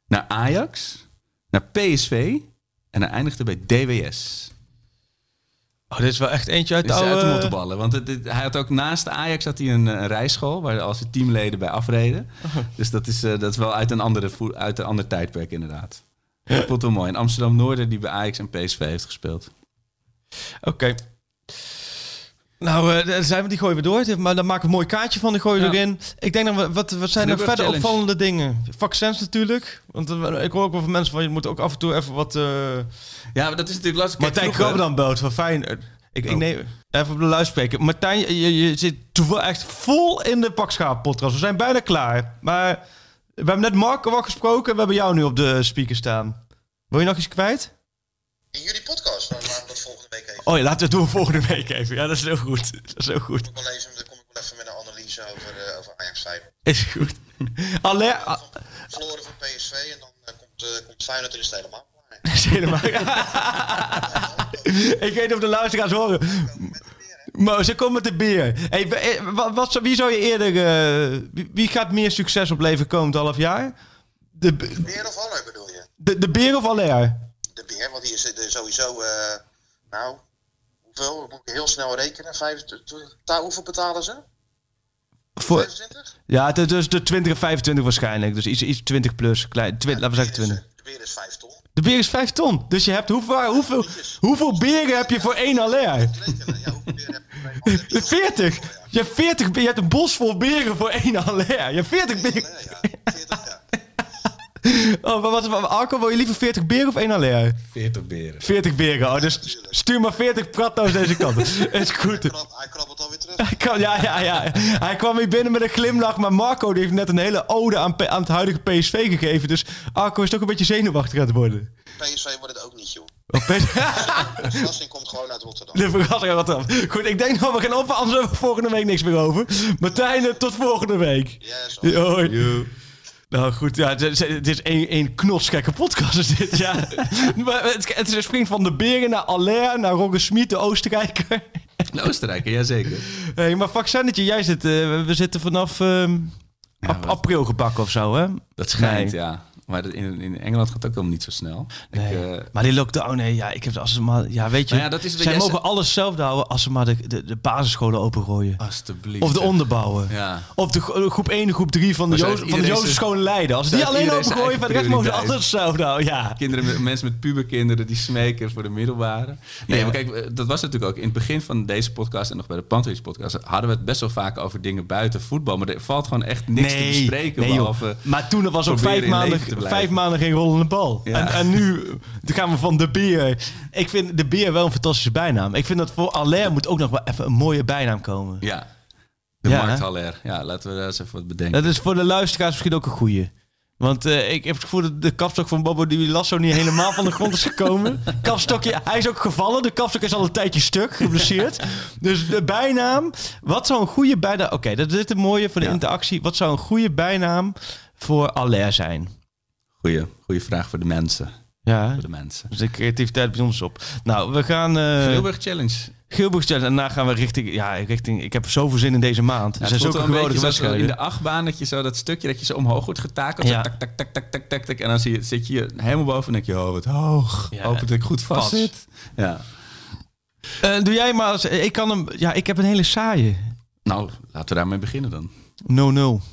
naar Ajax, naar PSV en hij eindigde bij DWS. Oh, dit is wel echt eentje uit de uit de oude... mottenballen. Want het, het- hij had ook naast Ajax had hij een, eh, een rijschool waar al zijn teamleden bij afreden. Dus dat is, eh, dat is wel uit een, andere, uit een ander tijdperk inderdaad. Wel mooi. In Amsterdam-Noorden die bij Ajax en PSV heeft gespeeld. Oké. Nou, eh, daar zijn we, die gooien we door. Maar dan maken we een mooi kaartje van, die gooien we Ja. erin. Ik denk dat we, wat, wat zijn er Flubber verder challenge. opvallende dingen? Vaccins natuurlijk. Want eh, ik hoor ook wel van mensen van, je moet ook af en toe even wat... eh Ja, maar dat is natuurlijk lastig. Kijk, Martijn Krabbe dan belt, van fijn. Ik, ik Oh. neem even op de luidspreker. Martijn, je, je zit echt vol in de pakschaap podcast. We zijn bijna klaar. Maar we hebben net Marco al gesproken. We hebben jou nu op de speaker staan. Wil je nog iets kwijt? In jullie podcast, week even. Oh ja, laten we het doen volgende week even. Ja, dat is heel goed. Dat is heel goed. Ik wel even, dan kom ik wel even met een analyse over, eh, over Ajax 5. Is goed. Aller, ah, Verloren van PSV en dan eh, komt, eh komt Feyenoord en is helemaal klaar. <laughs> is helemaal... <laughs> ik weet niet of de luisteraars horen. Maar ze komen met de beer. Hey, wa- wat, wat, wie zou je eerder... eh, wie, gaat meer succes opleveren komend half jaar? De, Beer of Aller bedoel je? de, de beer of Aller? De Beer, want die is sowieso, eh, nou, hoeveel? Dat moet ik heel snel rekenen. 25, ta- hoeveel betalen ze? Voor, 25? ja, dus de 20 en 25 waarschijnlijk. Dus iets, iets 20 plus. Klein, twi- laten we zeggen 20. De beer is 5 ton. De beer is 5 ton. Dus je hebt hoeveel, hoeveel, hoeveel beren heb je voor één aller? Ja, hoeveel beren heb je? je 40. <laughs> Je hebt 40 be- Je hebt een bos vol beren voor één aller. Je hebt 40 beren. Ja, ja, 40 ja. <laughs> Oh, maar wat, wat- Arco, wil je liever 40 beren of één aller? 40 beren. 40 beren. Oh, dus stuur maar 40 pratto's deze kant. <laughs> Is goed. Krab, hij krabbelt alweer terug. Hij kwam, ja, ja, ja. Hij kwam hier binnen met een glimlach. Maar Marco die heeft net een hele ode aan, aan het huidige PSV gegeven. Dus Arco is toch een beetje zenuwachtig aan het worden. PSV wordt het ook niet, joh. P- <laughs> De verrassing komt gewoon uit Rotterdam. De verrassing wat dan. Goed, ik denk dat we gaan op, anders hebben we volgende week niks meer over. Martijn, tot volgende week. Yes, Hoi. Nou goed, ja, het is, één, knotsgekke podcast is dit, ja. <laughs> maar het, het is een spring van de Beren naar Aller, naar Rogge Smit, de Oostenrijker. De Oostenrijker, jazeker. Hey, maar vaccinetje, jij zit, eh, we zitten vanaf ehm, ap- april gebakken of zo, hè? Dat schijnt, Nee. ja. Maar in, in Engeland gaat het ook helemaal niet zo snel. Nee. Ik, eh, maar die lockdown, nee, ja, ik heb als ze maar, ja, weet je, Nou ja, dat is wat zij mogen alles zelf houden als ze maar de, de, de basisscholen opengooien. alsjeblieft. Of de onderbouwen. Ja. Of de gro- groep 1 en groep 3 van de, Jo- van de Leiden. Als zo die alleen opengooien, voor de rest mogen ze alles zelf houden. Ja. Kinderen, met- mensen met puberkinderen die smeken voor de middelbare. Nee, Ja. maar kijk, eh, dat was natuurlijk ook in het begin van deze podcast en nog bij de Pantelis podcast hadden we het best wel vaak over dingen buiten voetbal. Maar er valt gewoon echt niks te bespreken. nee, behalve Maar toen was ook vijf maanden, vijf maanden geen rollende bal. Ja. En, en nu gaan we van de beer. Ik vind de beer wel een fantastische bijnaam. Ik vind dat voor Allaire moet ook nog wel even een mooie bijnaam komen. Ja, de Ja, markthaller. Ja, laten we daar eens even wat bedenken. Dat is voor de luisteraars misschien ook een goeie. Want eh, ik heb het gevoel dat de kapstok van Bobo Di Lasso niet helemaal van de grond is gekomen. <laughs> Kapstokje, hij is ook gevallen. De kapstok is al een tijdje stuk, geblesseerd. dus de bijnaam. Wat zou een goede bijnaam... Oké, dat is het mooie voor de Ja. interactie. Wat zou een goede bijnaam voor Allaire zijn? Goeie, goeie vraag voor de mensen. Ja, Voor de mensen. dus de creativiteit bij ons op. Nou, we gaan... Geelburg Challenge. Geelburg stellen en daarna gaan we richting... Ja, richting... Ik heb zoveel zin in deze maand. Ja, er zijn zulke geweldige zoals in wedstrijden. de achtbaan dat je zo dat stukje dat je zo omhoog wordt getakeld. Ja. Tak, tak, tak, tak, tak, tak, tak. En dan zie je, zit je helemaal boven en denk je, oh wat hoog. Ja. Hoop dat ik goed vast zit. Ja. Eh, doe jij maar... eens- Ik kan hem... Ja, ik heb een hele saaie. Nou, laten we daarmee beginnen dan. 0-0.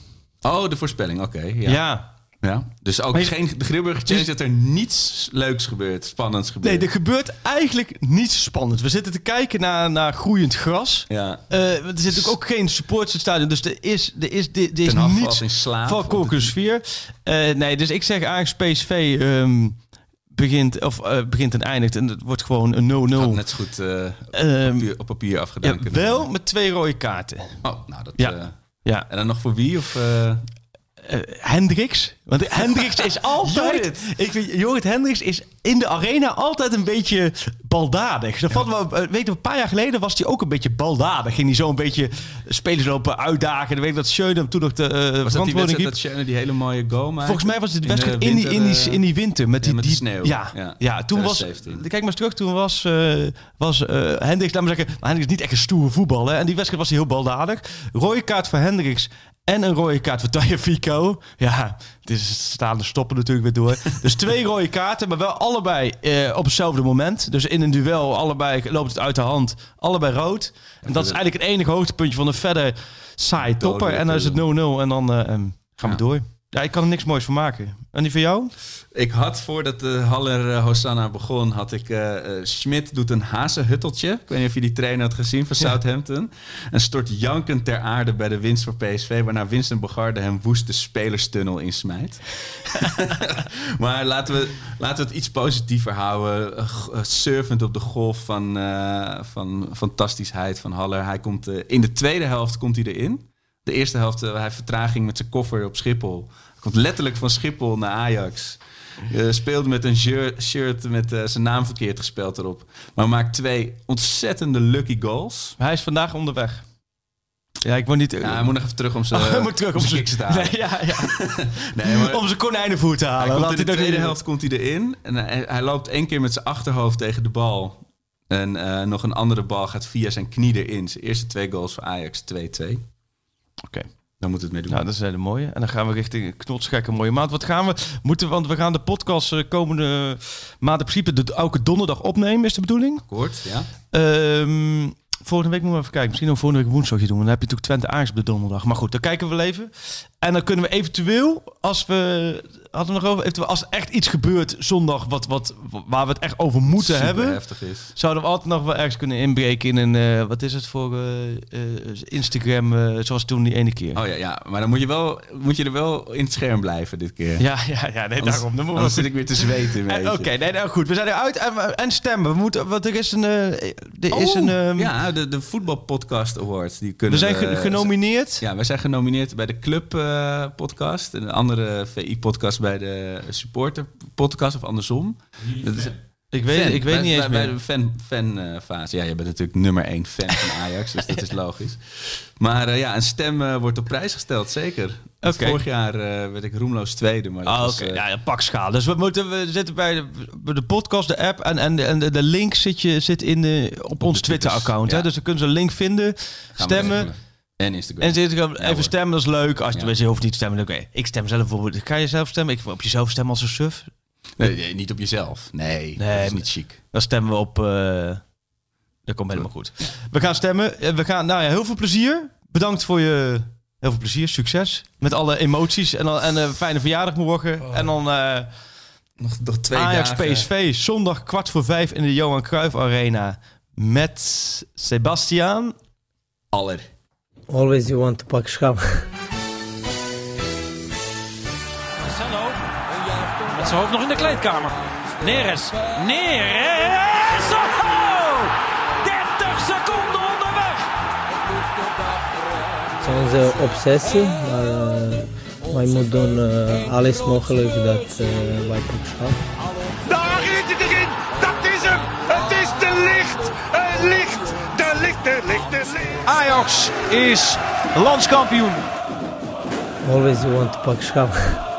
Oh, de voorspelling, oké. ja. ja. Ja. Dus ook je- geen, de Grilburger Challenge dat er niets leuks gebeurt, spannends gebeurt. Nee, er gebeurt eigenlijk niets spannends. We zitten te kijken naar, naar groeiend gras. Ja. Eh, er zit natuurlijk ook geen supporterstadion, dus er is, er is, er, er is niets in slaap van de- Korkensfeer. Eh nee, dus ik zeg Ajax PSV ehm, begint, of, eh, begint en eindigt en het wordt gewoon een 0-0. Had net zo goed eh, op, Ehm, papier, op papier afgedaan ja, wel met twee rode kaarten. Oh, nou dat... Ja. eh, Ja, en dan nog voor wie? Of, eh, Hendricks. Want Hendricks is <laughs> altijd... Jorrit. ik vind, Jorrit Hendricks is in de arena altijd een beetje baldadig. Dat valt me, eh, weet je, een paar jaar geleden was hij ook een beetje baldadig. Ging hij zo een beetje spelers lopen uitdagen. Dan weet ik dat Schöne hem toen nog de eh, was dat verantwoording dat Schöne die hele mooie goal maakte? Volgens mij was het In wedstrijd in, die, in, winter, die, in die winter. Met, die, ja, met die- sneeuw. Ja, Ja. ja. toen was... 2017. Kijk maar eens terug. Toen was, eh was eh, Hendricks, laat maar zeggen... Maar Hendricks is niet echt een stoere voetballer. En die wedstrijd was hij heel baldadig. Rode kaart voor Hendricks. En een rode kaart voor Tagliafico. Ja, het is staande stoppen natuurlijk weer door. Dus twee rode kaarten, maar wel allebei eh, op hetzelfde moment. Dus in een duel, allebei loopt het uit de hand. Allebei rood. En dat is eigenlijk het enige hoogtepuntje van een verder saai topper. En dan is het 0-0 en dan eh, ehm, gaan we Ja. door. Ja, ik kan er niks moois van maken. En die van jou? Ik had voordat de Haller eh, Hosanna begon, had ik eh eh, Schmidt doet een hazenhutteltje. Ik weet niet of je die trainer had gezien van Southampton. En stort jankend ter aarde bij de winst voor PSV, waarna Vincent Bogarde hem woest de spelerstunnel insmijt. <laughs> maar laten we, laten we het iets positiever houden. Surfend op de golf van, van fantastischheid van Haller. Hij komt, in de tweede helft komt hij erin. De eerste helft, eh, hij heeft vertraging met zijn koffer op Schiphol. Hij komt letterlijk van Schiphol naar Ajax. Eh, speelde met een shirt, met eh, zijn naam verkeerd gespeld erop. Maar maakt twee ontzettende lucky goals. Hij is vandaag onderweg. Ja, ik moet niet... Ja, hij moet nog even terug om <laughs> zijn, Oh, hij moet terug om zijn te halen. Nee, <laughs> ja, ja. <laughs> Nee, maar Om zijn konijnenvoer te hij halen. komt in de tweede helft komt hij erin. En hij, hij loopt één keer met zijn achterhoofd tegen de bal. En nog een andere bal gaat via zijn knie erin. Zijn eerste twee goals voor Ajax, 2-2. Oké. Daar moet het mee doen. Nou, dat is een hele mooie. En dan gaan we richting knotsgekke mooie maand. Wat gaan we moeten? Want we gaan de podcast eh, komende maand in principe de, elke donderdag opnemen, is de bedoeling. Kort, ja. Ehm, volgende week moeten we even kijken. Misschien ook volgende week woensdagje doen. Want dan heb je natuurlijk Twente Ajax op de donderdag. Maar goed, dan kijken we wel even. En dan kunnen we eventueel, als we hadden we nog over, eventueel, als echt iets gebeurt zondag wat, wat, waar we het echt over moeten Super hebben, heftig is. zouden we altijd nog wel ergens kunnen inbreken in een, eh, wat is het voor eh, eh, Instagram, zoals toen die ene keer. Oh ja, ja, maar dan moet je, wel, moet je er wel in het scherm blijven dit keer. Ja, ja, ja, nee, Anders, daarom. Dan anders we zit ik weer te zweten. <laughs> Oké, nee, nou goed. We zijn eruit en, en stemmen. We moeten, want er is een, er is Oh, een, ehm, ja, de, de voetbalpodcast awards. Die kunnen we zijn ge- we- genomineerd. Ja, wij zijn genomineerd bij de Club podcast. En een andere VI bij de Supporter podcast of andersom. Dat is, Ik weet, fan. ik weet Bij- niet eens bij, meer. Bij de fan, fan fase. Ja, je bent natuurlijk nummer één fan van Ajax, dus dat is logisch. Maar eh, ja, een stem eh, wordt op prijs gesteld, zeker. Vorig jaar eh, werd ik roemloos tweede, maar Ah, oké. Ja, ja, pak schaal. Dus we, moeten, we zitten bij de, de podcast, de app en, en, de, en de, de link zit, je, zit in de, op, ons Twitter-account. ja. Dus dan kunnen ze een link vinden, gaan stemmen. En Instagram. En Ja, even hoor. stemmen, dat is leuk. Als je, Ja. je hoeft niet te stemmen. Oké, ik stem zelf bijvoorbeeld. Ga je zelf stemmen? Ik op jezelf stemmen als een suf. Nee, nee, niet op jezelf. Nee, Nee, dat is niet chic. Dan stemmen we op. eh, dat komt helemaal goed. We gaan stemmen. Eh, We gaan, nou ja, heel veel plezier. Bedankt voor je. Heel veel plezier, succes. Met alle emoties. En, dan, en een fijne verjaardag morgen. En dan eh, Nog, nog twee Ajax dagen. PSV. Zondag kwart voor vijf in de Johan Cruijff Arena. Met Sebastiaan. Aller. Always you want to pak schaal. Marcelo. Met zijn hoofd nog in de kleedkamer. Neres. Neres. Oh! 30 seconden onderweg. Het is onze obsessie, maar eh, wij moeten doen eh, alles mogelijk dat eh, wij pak schaal. Ajax is landskampioen. Always you want to pak schaal.